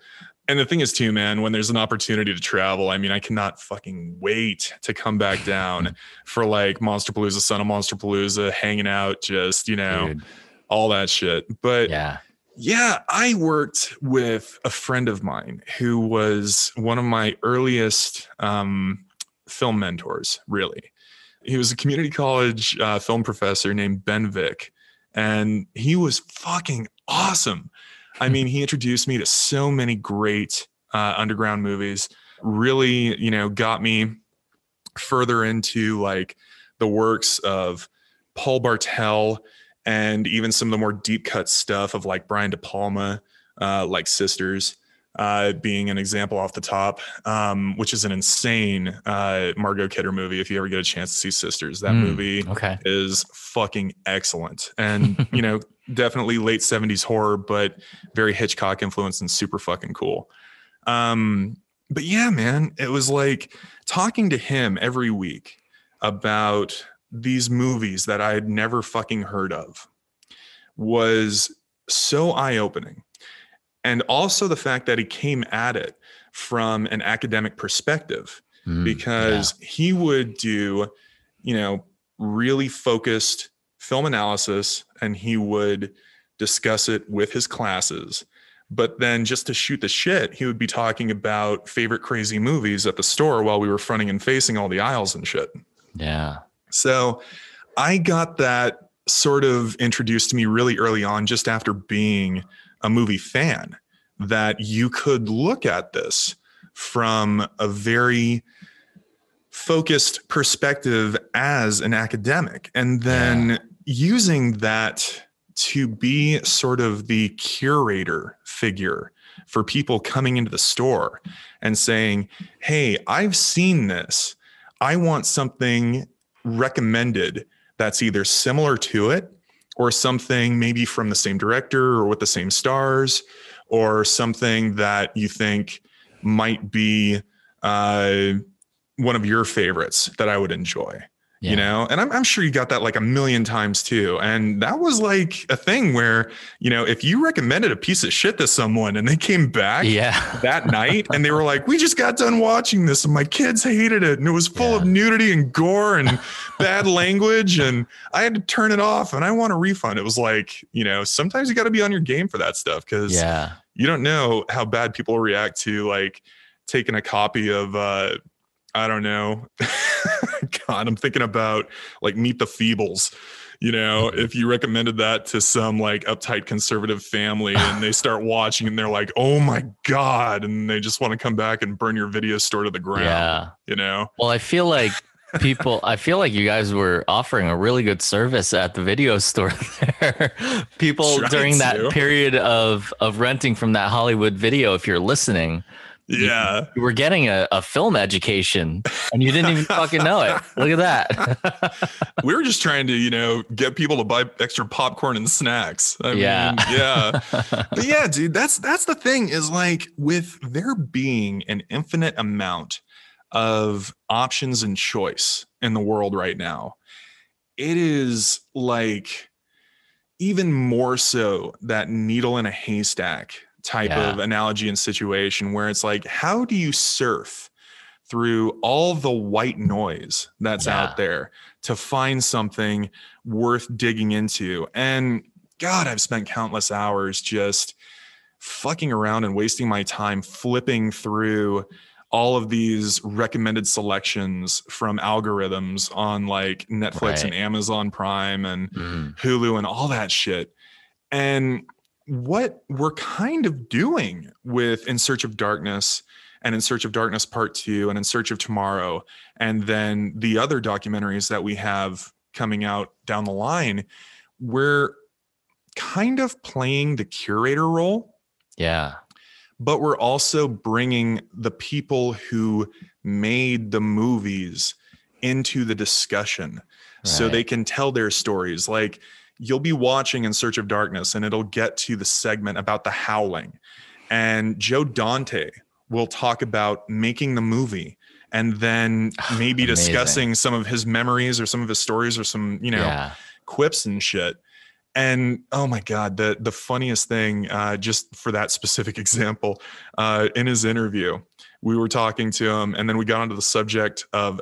And the thing is, too, man, when there's an opportunity to travel, I mean, I cannot fucking wait to come back down for like Monsterpalooza, Son of Monsterpalooza, hanging out, just, you know, Dude. all that shit. But yeah yeah, I worked with a friend of mine who was one of my earliest um, film mentors, really. He was a community college uh, film professor named Ben Vick, and he was fucking awesome. I mean, he introduced me to so many great uh, underground movies, really, you know, got me further into like the works of Paul Bartel and even some of the more deep cut stuff of like Brian De Palma, uh, like Sisters, uh, being an example off the top, um, which is an insane uh, Margot Kidder movie. If you ever get a chance to see Sisters, that mm, movie okay. is fucking excellent, and you know, definitely late '70s horror, but very Hitchcock influenced and super fucking cool. Um, but yeah, man, it was like talking to him every week about these movies that I had never fucking heard of was so eye opening. And also the fact that he came at it from an academic perspective mm, because yeah. he would do, you know, really focused film analysis and he would discuss it with his classes. But then just to shoot the shit, he would be talking about favorite crazy movies at the store while we were fronting and facing all the aisles and shit. Yeah. So I got that sort of introduced to me really early on, just after being a movie fan, that you could look at this from a very focused perspective as an academic. And then yeah. using that to be sort of the curator figure for people coming into the store and saying, Hey, I've seen this. I want something recommended that's either similar to it or something maybe from the same director or with the same stars or something that you think might be uh, one of your favorites that I would enjoy yeah. you know and I'm, I'm sure you got that like a million times too and that was like a thing where you know if you recommended a piece of shit to someone and they came back yeah. that night and they were like we just got done watching this and my kids hated it and it was full yeah. of nudity and gore and bad language and i had to turn it off and i want a refund it was like you know sometimes you got to be on your game for that stuff because yeah you don't know how bad people react to like taking a copy of uh I don't know. God, I'm thinking about like Meet the Feebles. You know, mm-hmm. if you recommended that to some like uptight conservative family and they start watching and they're like, oh my God, and they just want to come back and burn your video store to the ground. Yeah. You know? Well, I feel like people i feel like you guys were offering a really good service at the video store there people during that period of of renting from that hollywood video if you're listening yeah. You, you were getting a, a film education and you didn't even fucking know it. Look at that. we were just trying to, you know, get people to buy extra popcorn and snacks. I yeah. Mean, yeah. but yeah, dude, that's that's the thing is like with there being an infinite amount of options and choice in the world right now, it is like even more so that needle in a haystack type yeah. of analogy and situation where it's like, how do you surf through all the white noise that's yeah. out there to find something worth digging into? And God, I've spent countless hours just fucking around and wasting my time flipping through all of these recommended selections from algorithms on like Netflix right. and Amazon Prime and mm. Hulu and all that shit. And what we're kind of doing with In Search of Darkness and In Search of Darkness Part Two and In Search of Tomorrow, and then the other documentaries that we have coming out down the line, we're kind of playing the curator role. Yeah. But we're also bringing the people who made the movies into the discussion right. so they can tell their stories. Like, you'll be watching in search of darkness and it'll get to the segment about the howling. And joe dante will talk about making the movie and then maybe discussing some of his memories or some of his stories or some you know yeah. quips and shit. And oh my god the the funniest thing uh, just for that specific example uh, in his interview we were talking to him and then we got onto the subject of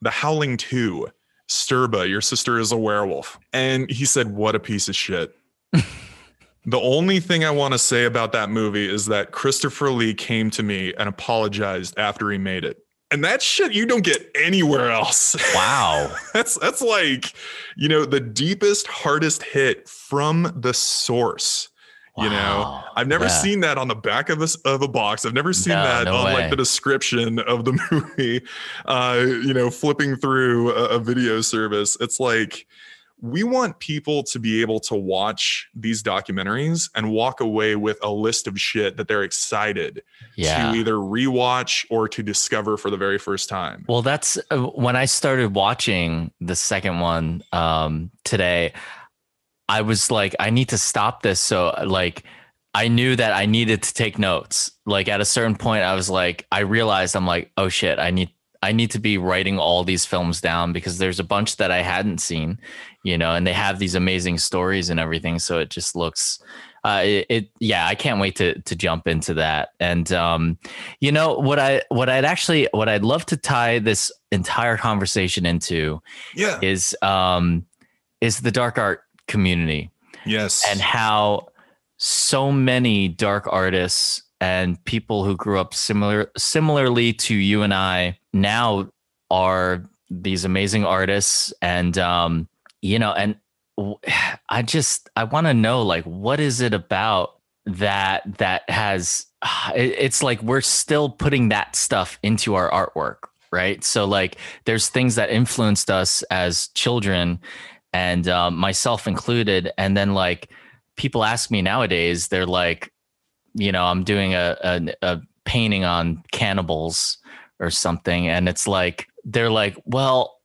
the howling 2 Stirba, your sister is a werewolf. And he said, What a piece of shit. the only thing I want to say about that movie is that Christopher Lee came to me and apologized after he made it. And that shit you don't get anywhere else. Wow. that's that's like, you know, the deepest, hardest hit from the source. Wow. You know, I've never yeah. seen that on the back of a, of a box. I've never seen no, that no on way. like the description of the movie. Uh, you know, flipping through a, a video service. It's like we want people to be able to watch these documentaries and walk away with a list of shit that they're excited yeah. to either rewatch or to discover for the very first time. Well, that's uh, when I started watching the second one um, today. I was like, I need to stop this. So like I knew that I needed to take notes. Like at a certain point, I was like, I realized I'm like, oh shit, I need I need to be writing all these films down because there's a bunch that I hadn't seen, you know, and they have these amazing stories and everything. So it just looks, uh, it, it, yeah, I can't wait to to jump into that. And um, you know what I what I'd actually what I'd love to tie this entire conversation into, yeah, is um, is the dark art community. Yes, and how so many dark artists and people who grew up similar similarly to you and I now are these amazing artists. And um you know and I just I want to know like what is it about that that has it's like we're still putting that stuff into our artwork right? So like there's things that influenced us as children and um, myself included and then like people ask me nowadays they're like you know, I'm doing a, a, a painting on cannibals or something, and it's like they're like, well,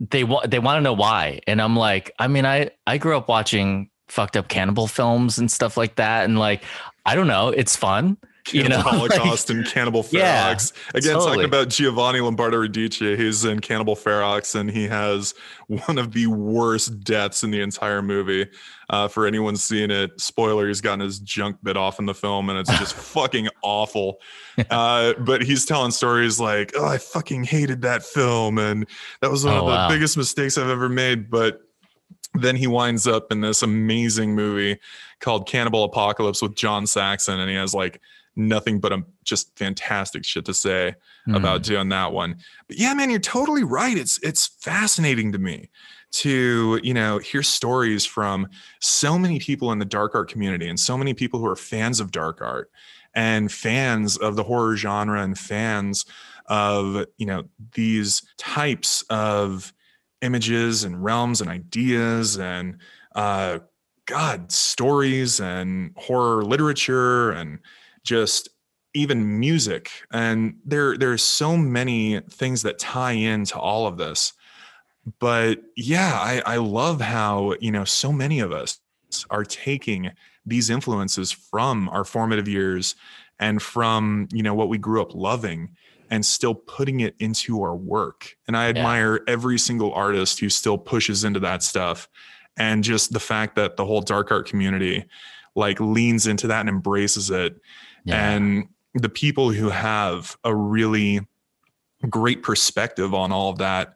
they want they want to know why, and I'm like, I mean, I I grew up watching fucked up cannibal films and stuff like that, and like, I don't know, it's fun. Cannibal you know, Holocaust like, and Cannibal Ferox. Yeah, Again, totally. talking about Giovanni Lombardo Radice. He's in Cannibal Ferox, and he has one of the worst deaths in the entire movie. Uh, for anyone seeing it, spoiler: he's gotten his junk bit off in the film, and it's just fucking awful. Uh, but he's telling stories like, "Oh, I fucking hated that film, and that was one oh, of the wow. biggest mistakes I've ever made." But then he winds up in this amazing movie called Cannibal Apocalypse with John Saxon, and he has like nothing but a just fantastic shit to say mm. about doing that one. But yeah, man, you're totally right. It's it's fascinating to me to you know hear stories from so many people in the dark art community and so many people who are fans of dark art and fans of the horror genre and fans of you know these types of images and realms and ideas and uh god stories and horror literature and just even music. And there there's so many things that tie into all of this. But yeah I, I love how you know so many of us are taking these influences from our formative years and from you know what we grew up loving and still putting it into our work. And i admire yeah. every single artist who still pushes into that stuff. And just the fact that the whole dark art community like leans into that and embraces it yeah. and the people who have a really great perspective on all of that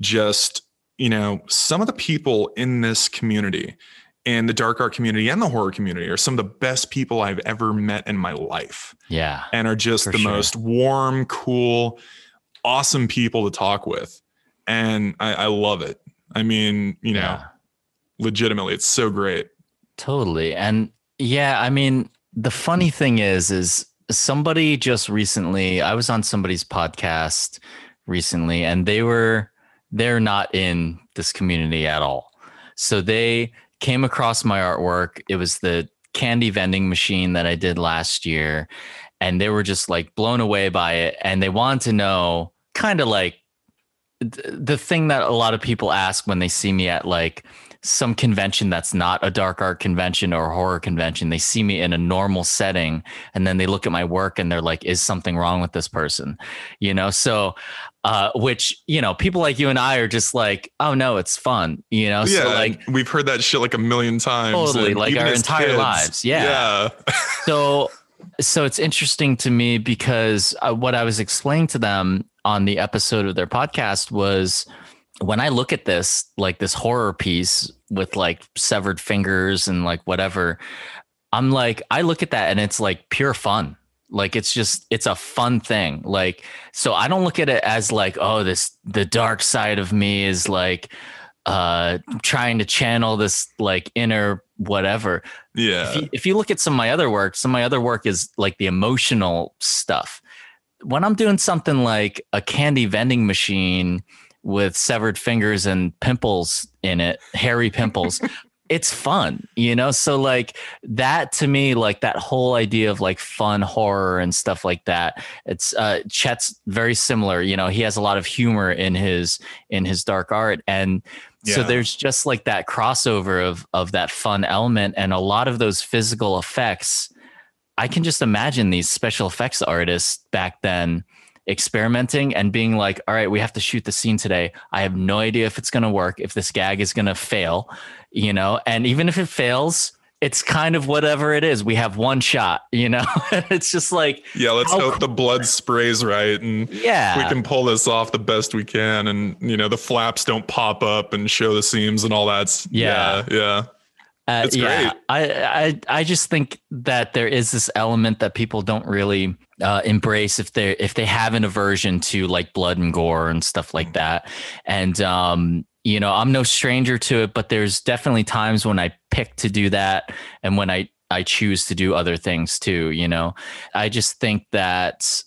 just you know some of the people in this community in the dark art community and the horror community are some of the best people I've ever met in my life. Yeah. And are just the sure. most warm, cool, awesome people to talk with. And I, I love it. I mean, you know, yeah. legitimately, it's so great. Totally. And yeah, I mean, the funny thing is, is somebody just recently, I was on somebody's podcast recently and they were, they're not in this community at all. So they came across my artwork. It was the candy vending machine that I did last year. And they were just like blown away by it. And they wanted to know kind of like the thing that a lot of people ask when they see me at like some convention that's not a dark art convention or a horror convention. They see me in a normal setting and then they look at my work and they're like, is something wrong with this person? You know, so uh, which you know people like you and I are just like, oh no, it's fun, you know. Yeah, so like we've heard that shit like a million times. Totally, like our entire kids. lives. Yeah. Yeah. so, so it's interesting to me because uh, what I was explaining to them on the episode of their podcast was when I look at this, like this horror piece with like severed fingers and like whatever, I'm like, I look at that and it's like pure fun. Like it's just, it's a fun thing. Like, so I don't look at it as like, oh, this, the dark side of me is like, uh, trying to channel this like inner whatever. Yeah. If you, if you look at some of my other work, some of my other work is like the emotional stuff. When I'm doing something like a candy vending machine, with severed fingers and pimples in it, hairy pimples. it's fun, you know? So like that to me, like that whole idea of like fun horror and stuff like that. It's uh Chet's very similar, you know, he has a lot of humor in his in his dark art. And yeah. so there's just like that crossover of of that fun element and a lot of those physical effects. I can just imagine these special effects artists back then experimenting and being like, all right, we have to shoot the scene today. I have no idea if it's going to work, if this gag is going to fail, you know, and even if it fails, it's kind of whatever it is. We have one shot, you know. it's just like yeah, let's hope the blood sprays right, and yeah, we can pull this off the best we can, and you know the flaps don't pop up and show the seams and all that. Yeah, yeah. yeah. Uh, yeah. I, I I just think that there is this element that people don't really uh, embrace if they if they have an aversion to like blood and gore and stuff like that. And um, you know, I'm no stranger to it, but there's definitely times when I pick to do that and when I I choose to do other things too, you know. I just think that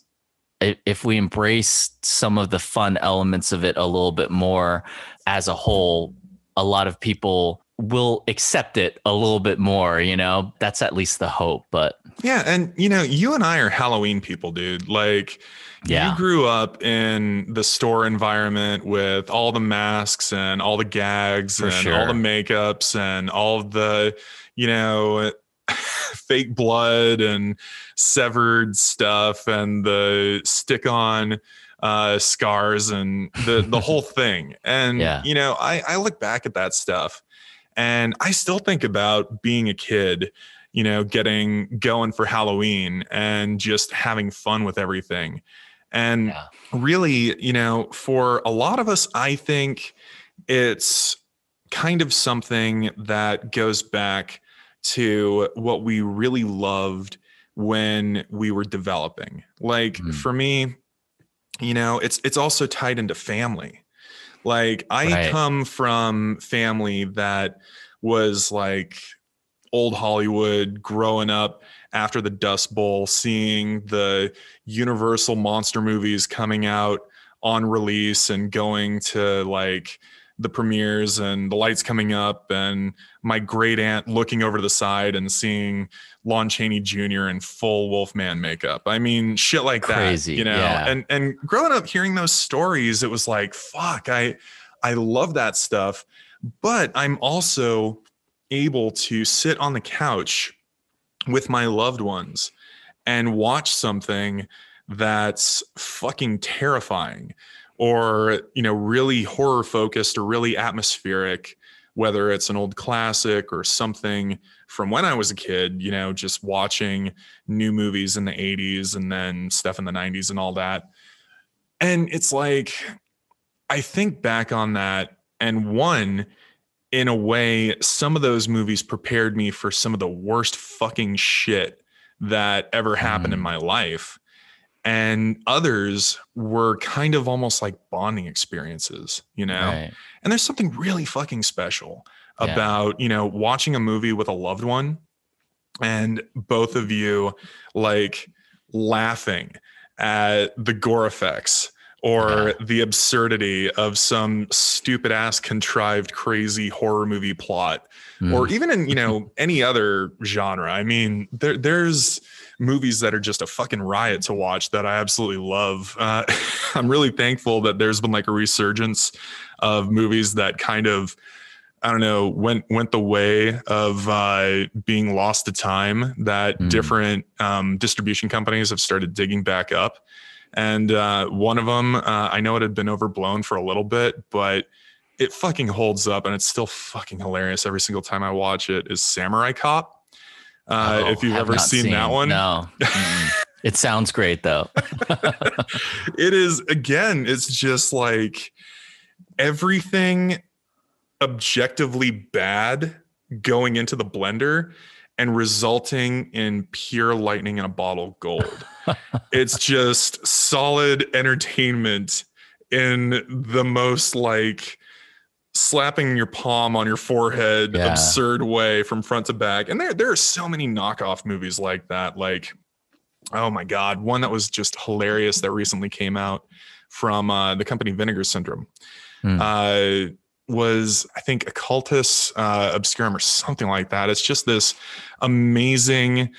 if we embrace some of the fun elements of it a little bit more as a whole, a lot of people will accept it a little bit more, you know. That's at least the hope, but Yeah, and you know, you and I are Halloween people, dude. Like yeah. You grew up in the store environment with all the masks and all the gags For and sure. all the makeups and all the, you know, fake blood and severed stuff and the stick on uh, scars and the the whole thing. And yeah. you know, I, I look back at that stuff and I still think about being a kid, you know, getting going for Halloween and just having fun with everything. And yeah. really, you know, for a lot of us, I think it's kind of something that goes back to what we really loved when we were developing. Like mm-hmm. for me, you know, it's it's also tied into family. Like I right. come from family that was like old Hollywood growing up after the Dust Bowl, seeing the Universal monster movies coming out on release and going to like the premieres and the lights coming up and my great aunt looking over to the side and seeing Lon Chaney Jr. in full Wolfman makeup. I mean, shit like Crazy, that, you know. Yeah. And and growing up hearing those stories, it was like, fuck, I I love that stuff. But I'm also able to sit on the couch with my loved ones and watch something that's fucking terrifying or you know really horror focused or really atmospheric whether it's an old classic or something from when I was a kid, you know, just watching new movies in the 80s and then stuff in the 90s and all that. And it's like, I think back on that, and one, in a way, some of those movies prepared me for some of the worst fucking shit that ever happened mm. in my life. And others were kind of almost like bonding experiences, you know? Right. And there's something really fucking special yeah. about, you know, watching a movie with a loved one and both of you like laughing at the gore effects or yeah. the absurdity of some stupid ass contrived crazy horror movie plot mm. or even in you know any other genre i mean there there's movies that are just a fucking riot to watch that i absolutely love uh, i'm really thankful that there's been like a resurgence of movies that kind of I don't know, went went the way of uh, being lost to time. That mm. different um, distribution companies have started digging back up. And uh, one of them, uh, I know it had been overblown for a little bit, but it fucking holds up and it's still fucking hilarious every single time I watch it. Is Samurai Cop? Uh, oh, if you've ever seen, seen, that one, no. it sounds great though. it is again. It's just like everything objectively bad going into the blender and resulting in pure lightning in a bottle of gold. it's just solid entertainment in the most like slapping your palm on your forehead yeah. absurd way from front to back. And there there are so many knockoff movies like that. Like, oh my God, one that was just hilarious that recently came out from uh, the company Vinegar Syndrome. Mm. Uh, was I think Occultus uh, Obscurum or something like that. It's just this amazing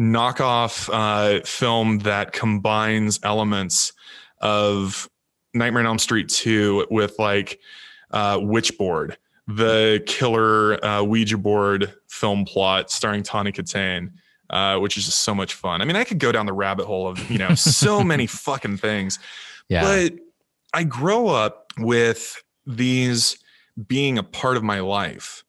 knockoff uh, film that combines elements of Nightmare on Elm Street 2 with like uh, Witchboard, the killer uh, Ouija board film plot starring Tawny Kitaen. uh, which is just so much fun. I mean, I could go down the rabbit hole of you know so many fucking things, Yeah. but I grow up with these being a part of my life,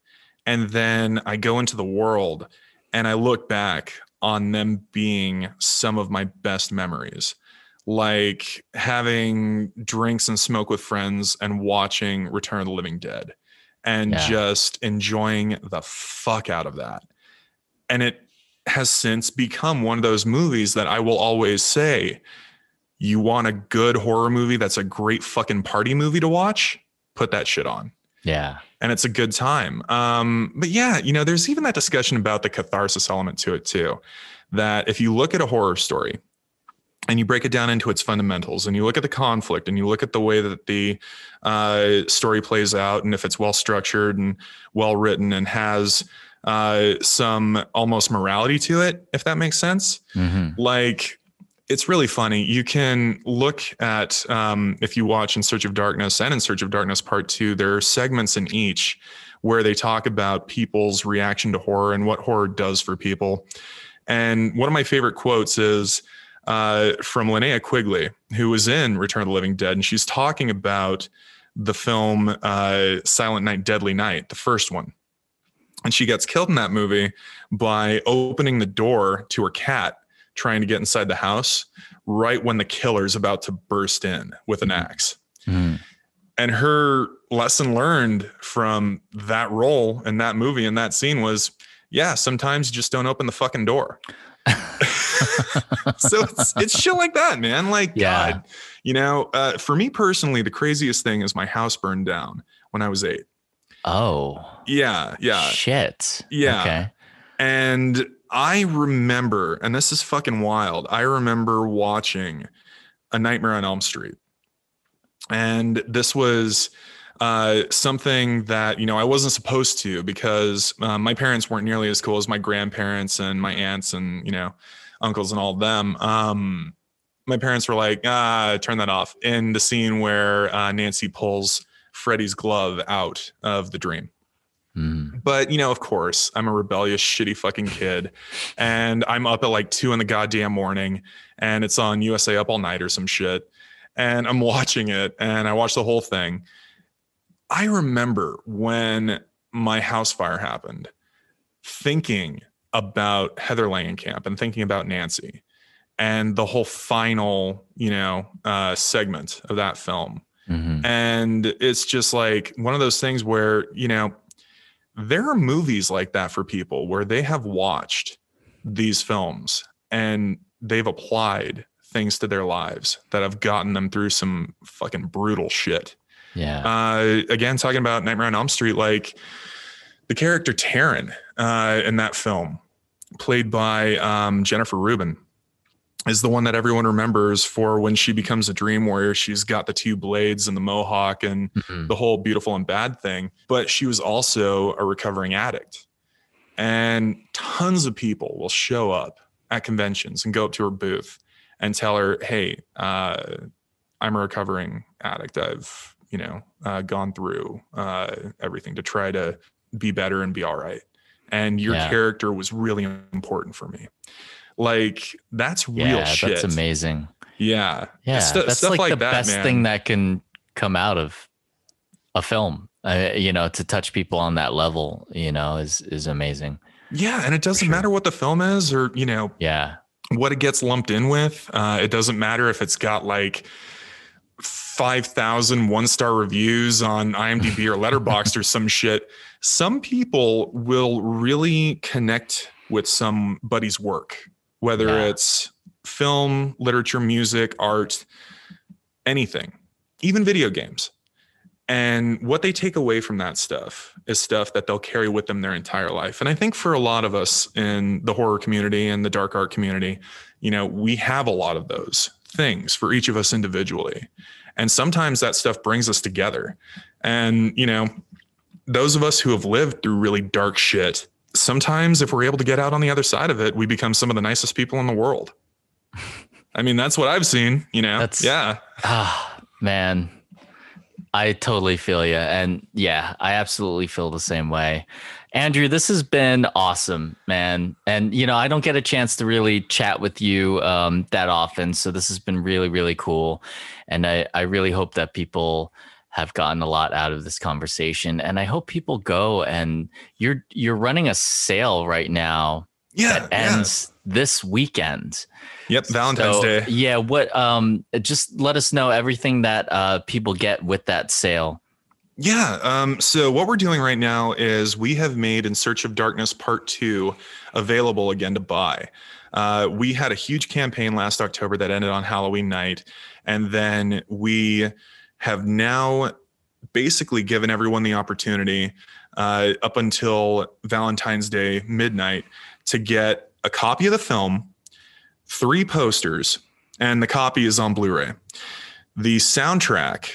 and then I go into the world and I look back on them being some of my best memories like having drinks and smoke with friends and watching Return of the Living Dead and Yeah. just enjoying the fuck out of that. And it has since become one of those movies that I will always say, you want a good horror movie that's a great fucking party movie to watch? Put that shit on yeah. and it's a good time. Um, but yeah, you know, there's even that discussion about the catharsis element to it too. That if you look at a horror story and you break it down into its fundamentals and you look at the conflict and you look at the way that the uh, story plays out and if it's well structured and well written and has uh, some almost morality to it, if that makes sense, hmm like it's really funny. You can look at um, if you watch In Search of Darkness and In Search of Darkness Part Two. There are segments in each where they talk about people's reaction to horror and what horror does for people. And one of my favorite quotes is uh, from Linnea Quigley, who was in Return of the Living Dead, and she's talking about the film uh, Silent Night, Deadly Night, the first one. And she gets killed in that movie by opening the door to her cat trying to get inside the house right when the killer's about to burst in with an axe. hmm And her lesson learned from that role in that movie and that scene was yeah, sometimes you just don't open the fucking door. so it's, it's shit like that, man. Like, Yeah. God, you know, uh, for me personally, the craziest thing is my house burned down when I was eight. Oh. Yeah, yeah. Shit. Yeah. Okay. And I remember, and this is fucking wild. I remember watching A Nightmare on Elm Street. And this was uh, something that, you know, I wasn't supposed to because uh, my parents weren't nearly as cool as my grandparents and my aunts and, you know, uncles and all of them. Um, my parents were like, ah, turn that off in the scene where uh, Nancy pulls Freddy's glove out of the dream. Mm. But you know, of course, I'm a rebellious, shitty fucking kid, and I'm up at like two in the goddamn morning, and it's on USA Up All Night or some shit, and I'm watching it, and I watch the whole thing. I remember when my house fire happened, thinking about Heather Langenkamp and thinking about Nancy, and the whole final, you know, uh, segment of that film. Hmm and it's just like one of those things where you know there are movies like that for people where they have watched these films and they've applied things to their lives that have gotten them through some fucking brutal shit Yeah. uh, again talking about nightmare on elm street like the character taryn uh, in that film played by um, jennifer rubin is the one that everyone remembers for when she becomes a dream warrior she's got the two blades and the mohawk and Mhm. the whole beautiful and bad thing but she was also a recovering addict and tons of people will show up at conventions and go up to her booth and tell her hey uh, i'm a recovering addict i've you know uh, gone through uh, everything to try to be better and be all right and your Yeah. character was really important for me like that's real yeah, shit that's amazing. yeah Yeah, Stu- that's stuff like, like the that, best man. thing that can come out of a film. Uh, you know, to touch people on that level, you know, is is amazing. yeah and it doesn't sure. matter what the film is or you know Yeah, what it gets lumped in with. Uh, it doesn't matter if it's got like 5,000 one star reviews on IMDb or Letterboxd or some shit. Some people will really connect with somebody's work, whether Yeah. it's film, literature, music, art, anything, even video games. And what they take away from that stuff is stuff that they'll carry with them their entire life. And I think for a lot of us in the horror community and the dark art community, you know, we have a lot of those things for each of us individually. And sometimes that stuff brings us together. And, you know, those of us who have lived through really dark shit, sometimes if we're able to get out on the other side of it, we become some of the nicest people in the world. I mean, that's what I've seen, you know? That's- yeah. ah, man, I totally feel you, and yeah, I absolutely feel the same way. Andrew, this has been awesome, man. And you know, I don't get a chance to really chat with you um, that often, so this has been really, really cool. And I, I really hope that people have gotten a lot out of this conversation. And I hope people go and you're you're running a sale right now yeah, that ends yeah. this weekend. Yep, Valentine's so, Day. Yeah, what um just let us know everything that uh people get with that sale. Yeah. Um, so what we're doing right now is we have made In Search of Darkness Part Two available again to buy. Uh, we had a huge campaign last October that ended on Halloween night, and then we have now basically given everyone the opportunity uh, up until Valentine's Day midnight to get a copy of the film, three posters, and the copy is on Blu ray. The soundtrack,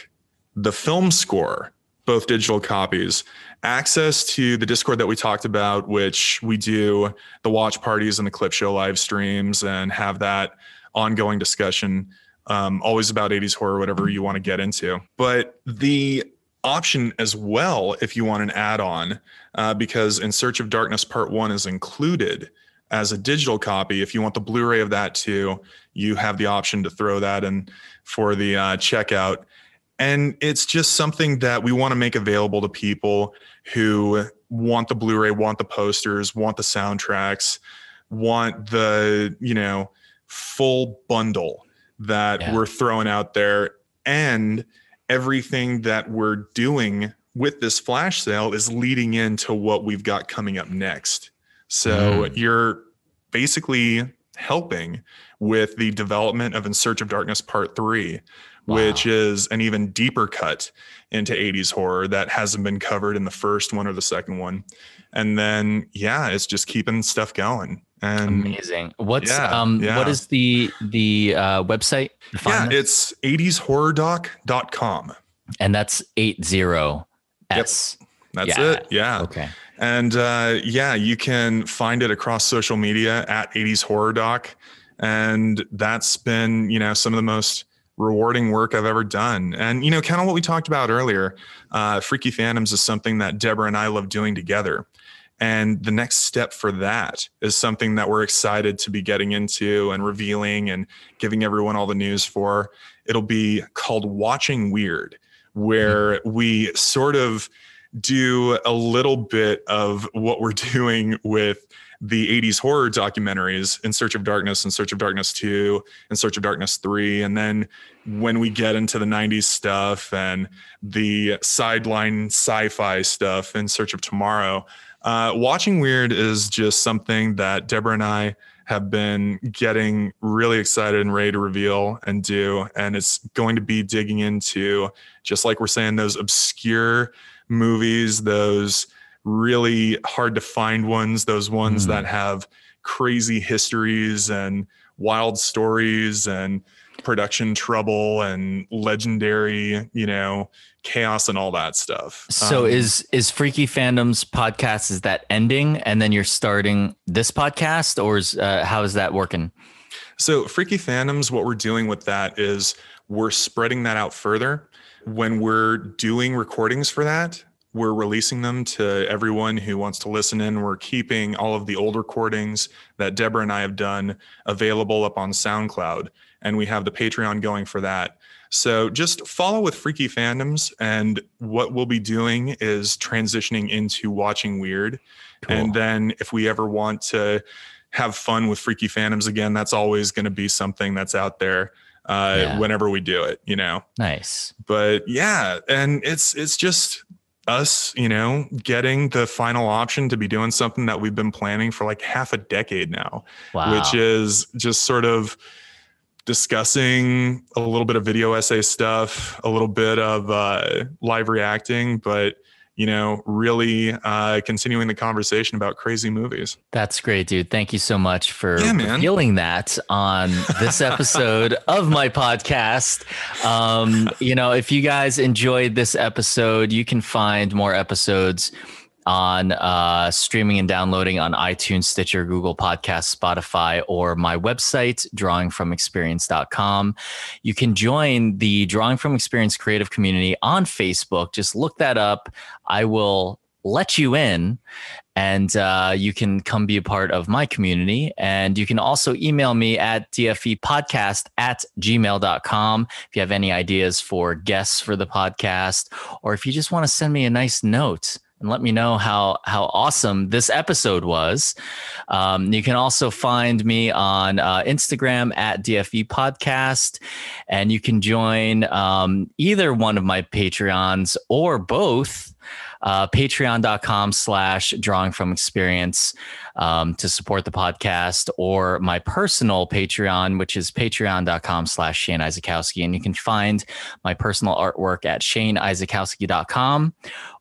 the film score, both digital copies, access to the Discord that we talked about, which we do the watch parties and the clip show live streams and have that ongoing discussion um, always about 80s horror, whatever you want to get into. But the option as well, if you want an add on, uh, because In Search of Darkness Part 1 is included as a digital copy. If you want the Blu ray of that too, you have the option to throw that in for the uh, checkout. And it's just something that we want to make available to people who want the Blu ray, want the posters, want the soundtracks, want the, you know, full bundle that yeah. we're throwing out there and everything that we're doing with this flash sale is leading into what we've got coming up next. So mm. you're basically helping with the development of In Search of Darkness Part 3, wow. which is an even deeper cut into 80s horror that hasn't been covered in the first one or the second one. And then, yeah, it's just keeping stuff going. And amazing. What's yeah, um yeah. what is the the uh website? Yeah, this? it's 80shorrordoc.com. And that's 80 S. Yep. That's yeah. it. Yeah. Okay. And uh, yeah, you can find it across social media at 80s Horror Doc. And that's been, you know, some of the most rewarding work I've ever done. And, you know, kind of what we talked about earlier, uh, Freaky Fandoms is something that Deborah and I love doing together. And the next step for that is something that we're excited to be getting into and revealing and giving everyone all the news for. It'll be called Watching Weird, where mm-hmm. we sort of do a little bit of what we're doing with the 80s horror documentaries in search of darkness in search of darkness 2 in search of darkness 3 and then when we get into the 90s stuff and the sideline sci-fi stuff in search of tomorrow uh, watching weird is just something that deborah and i have been getting really excited and ready to reveal and do and it's going to be digging into just like we're saying those obscure movies, those really hard to find ones, those ones mm. that have crazy histories and wild stories and production trouble and legendary, you know, chaos and all that stuff. So um, is is Freaky Fandoms podcast is that ending and then you're starting this podcast or is uh, how is that working? So Freaky Fandoms what we're doing with that is we're spreading that out further when we're doing recordings for that, we're releasing them to everyone who wants to listen in. We're keeping all of the old recordings that Deborah and I have done available up on SoundCloud, and we have the Patreon going for that. So just follow with Freaky Fandoms, and what we'll be doing is transitioning into watching Weird. Cool. And then if we ever want to have fun with Freaky Fandoms again, that's always going to be something that's out there uh, yeah. whenever we do it, you know. Nice. But yeah, and it's it's just us, you know, getting the final option to be doing something that we've been planning for like half a decade now, wow. which is just sort of discussing a little bit of video essay stuff, a little bit of uh, live reacting, but you know, really uh, continuing the conversation about crazy movies. That's great, dude. Thank you so much for yeah, revealing that on this episode of my podcast. Um, you know, if you guys enjoyed this episode, you can find more episodes on uh, streaming and downloading on iTunes, Stitcher, Google Podcasts, Spotify, or my website, drawingfromexperience.com. You can join the Drawing from Experience creative community on Facebook. Just look that up. I will let you in and uh, you can come be a part of my community. And you can also email me at dfepodcast at gmail.com if you have any ideas for guests for the podcast, or if you just want to send me a nice note and let me know how how awesome this episode was. Um, you can also find me on uh, Instagram at DFE Podcast, and you can join um, either one of my Patreons or both uh, patreon.com slash drawing from experience um, to support the podcast or my personal patreon which is patreon.com slash shane izykowski and you can find my personal artwork at shaneizykowski.com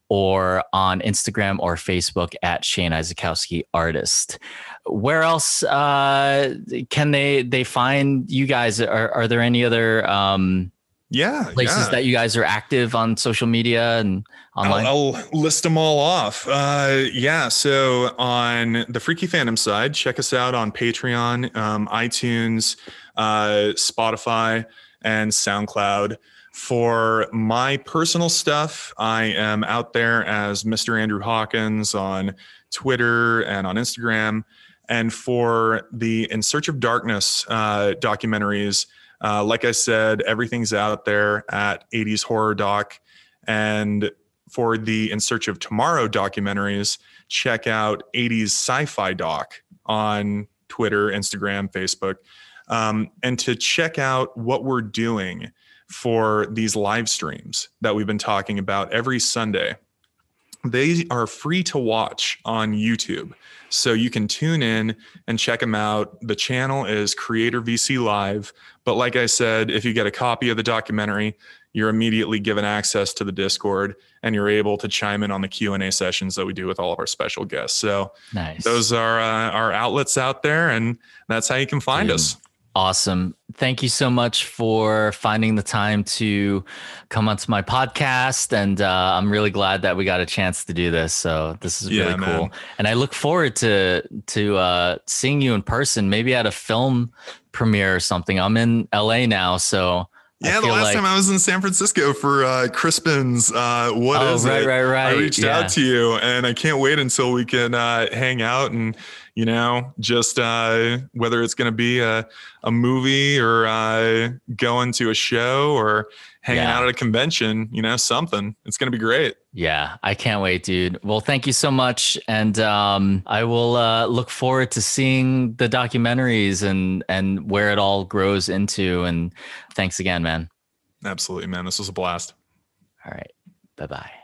or on Instagram or Facebook at Shane Izykowski Artist. Where else uh, can they they find you guys? Are, are there any other um, yeah places yeah. that you guys are active on social media and online I'll, I'll list them all off uh, yeah so on the freaky fandom side check us out on patreon um, itunes uh, spotify and soundcloud for my personal stuff i am out there as mr andrew hawkins on twitter and on instagram and for the in search of darkness uh, documentaries uh, like I said, everything's out there at 80s Horror Doc. And for the In Search of Tomorrow documentaries, check out 80s Sci Fi Doc on Twitter, Instagram, Facebook. Um, and to check out what we're doing for these live streams that we've been talking about every Sunday. They are free to watch on YouTube. So you can tune in and check them out. The channel is Creator VC Live. But like I said, if you get a copy of the documentary, you're immediately given access to the Discord and you're able to chime in on the Q&A sessions that we do with all of our special guests. So nice. those are uh, our outlets out there and that's how you can find Dude, us. Awesome. Thank you so much for finding the time to come onto my podcast. And uh, I'm really glad that we got a chance to do this. So this is Yeah, really man. cool. And I look forward to to uh, seeing you in person, maybe at a film premiere or something. I'm in LA now, so Yeah, the last like- time I was in San Francisco for uh, Crispin's uh, What Oh, Is right, It? right, right. I reached Yeah. out to you and I can't wait until we can uh, hang out and, you know, just uh, whether it's going to be a, a movie or uh, going to a show or hanging Yeah. out at a convention, you know, something. It's going to be great. Yeah, I can't wait, dude. Well, thank you so much, and um, I will uh, look forward to seeing the documentaries and and where it all grows into. And thanks again, man. Absolutely, man. This was a blast. All right, bye bye.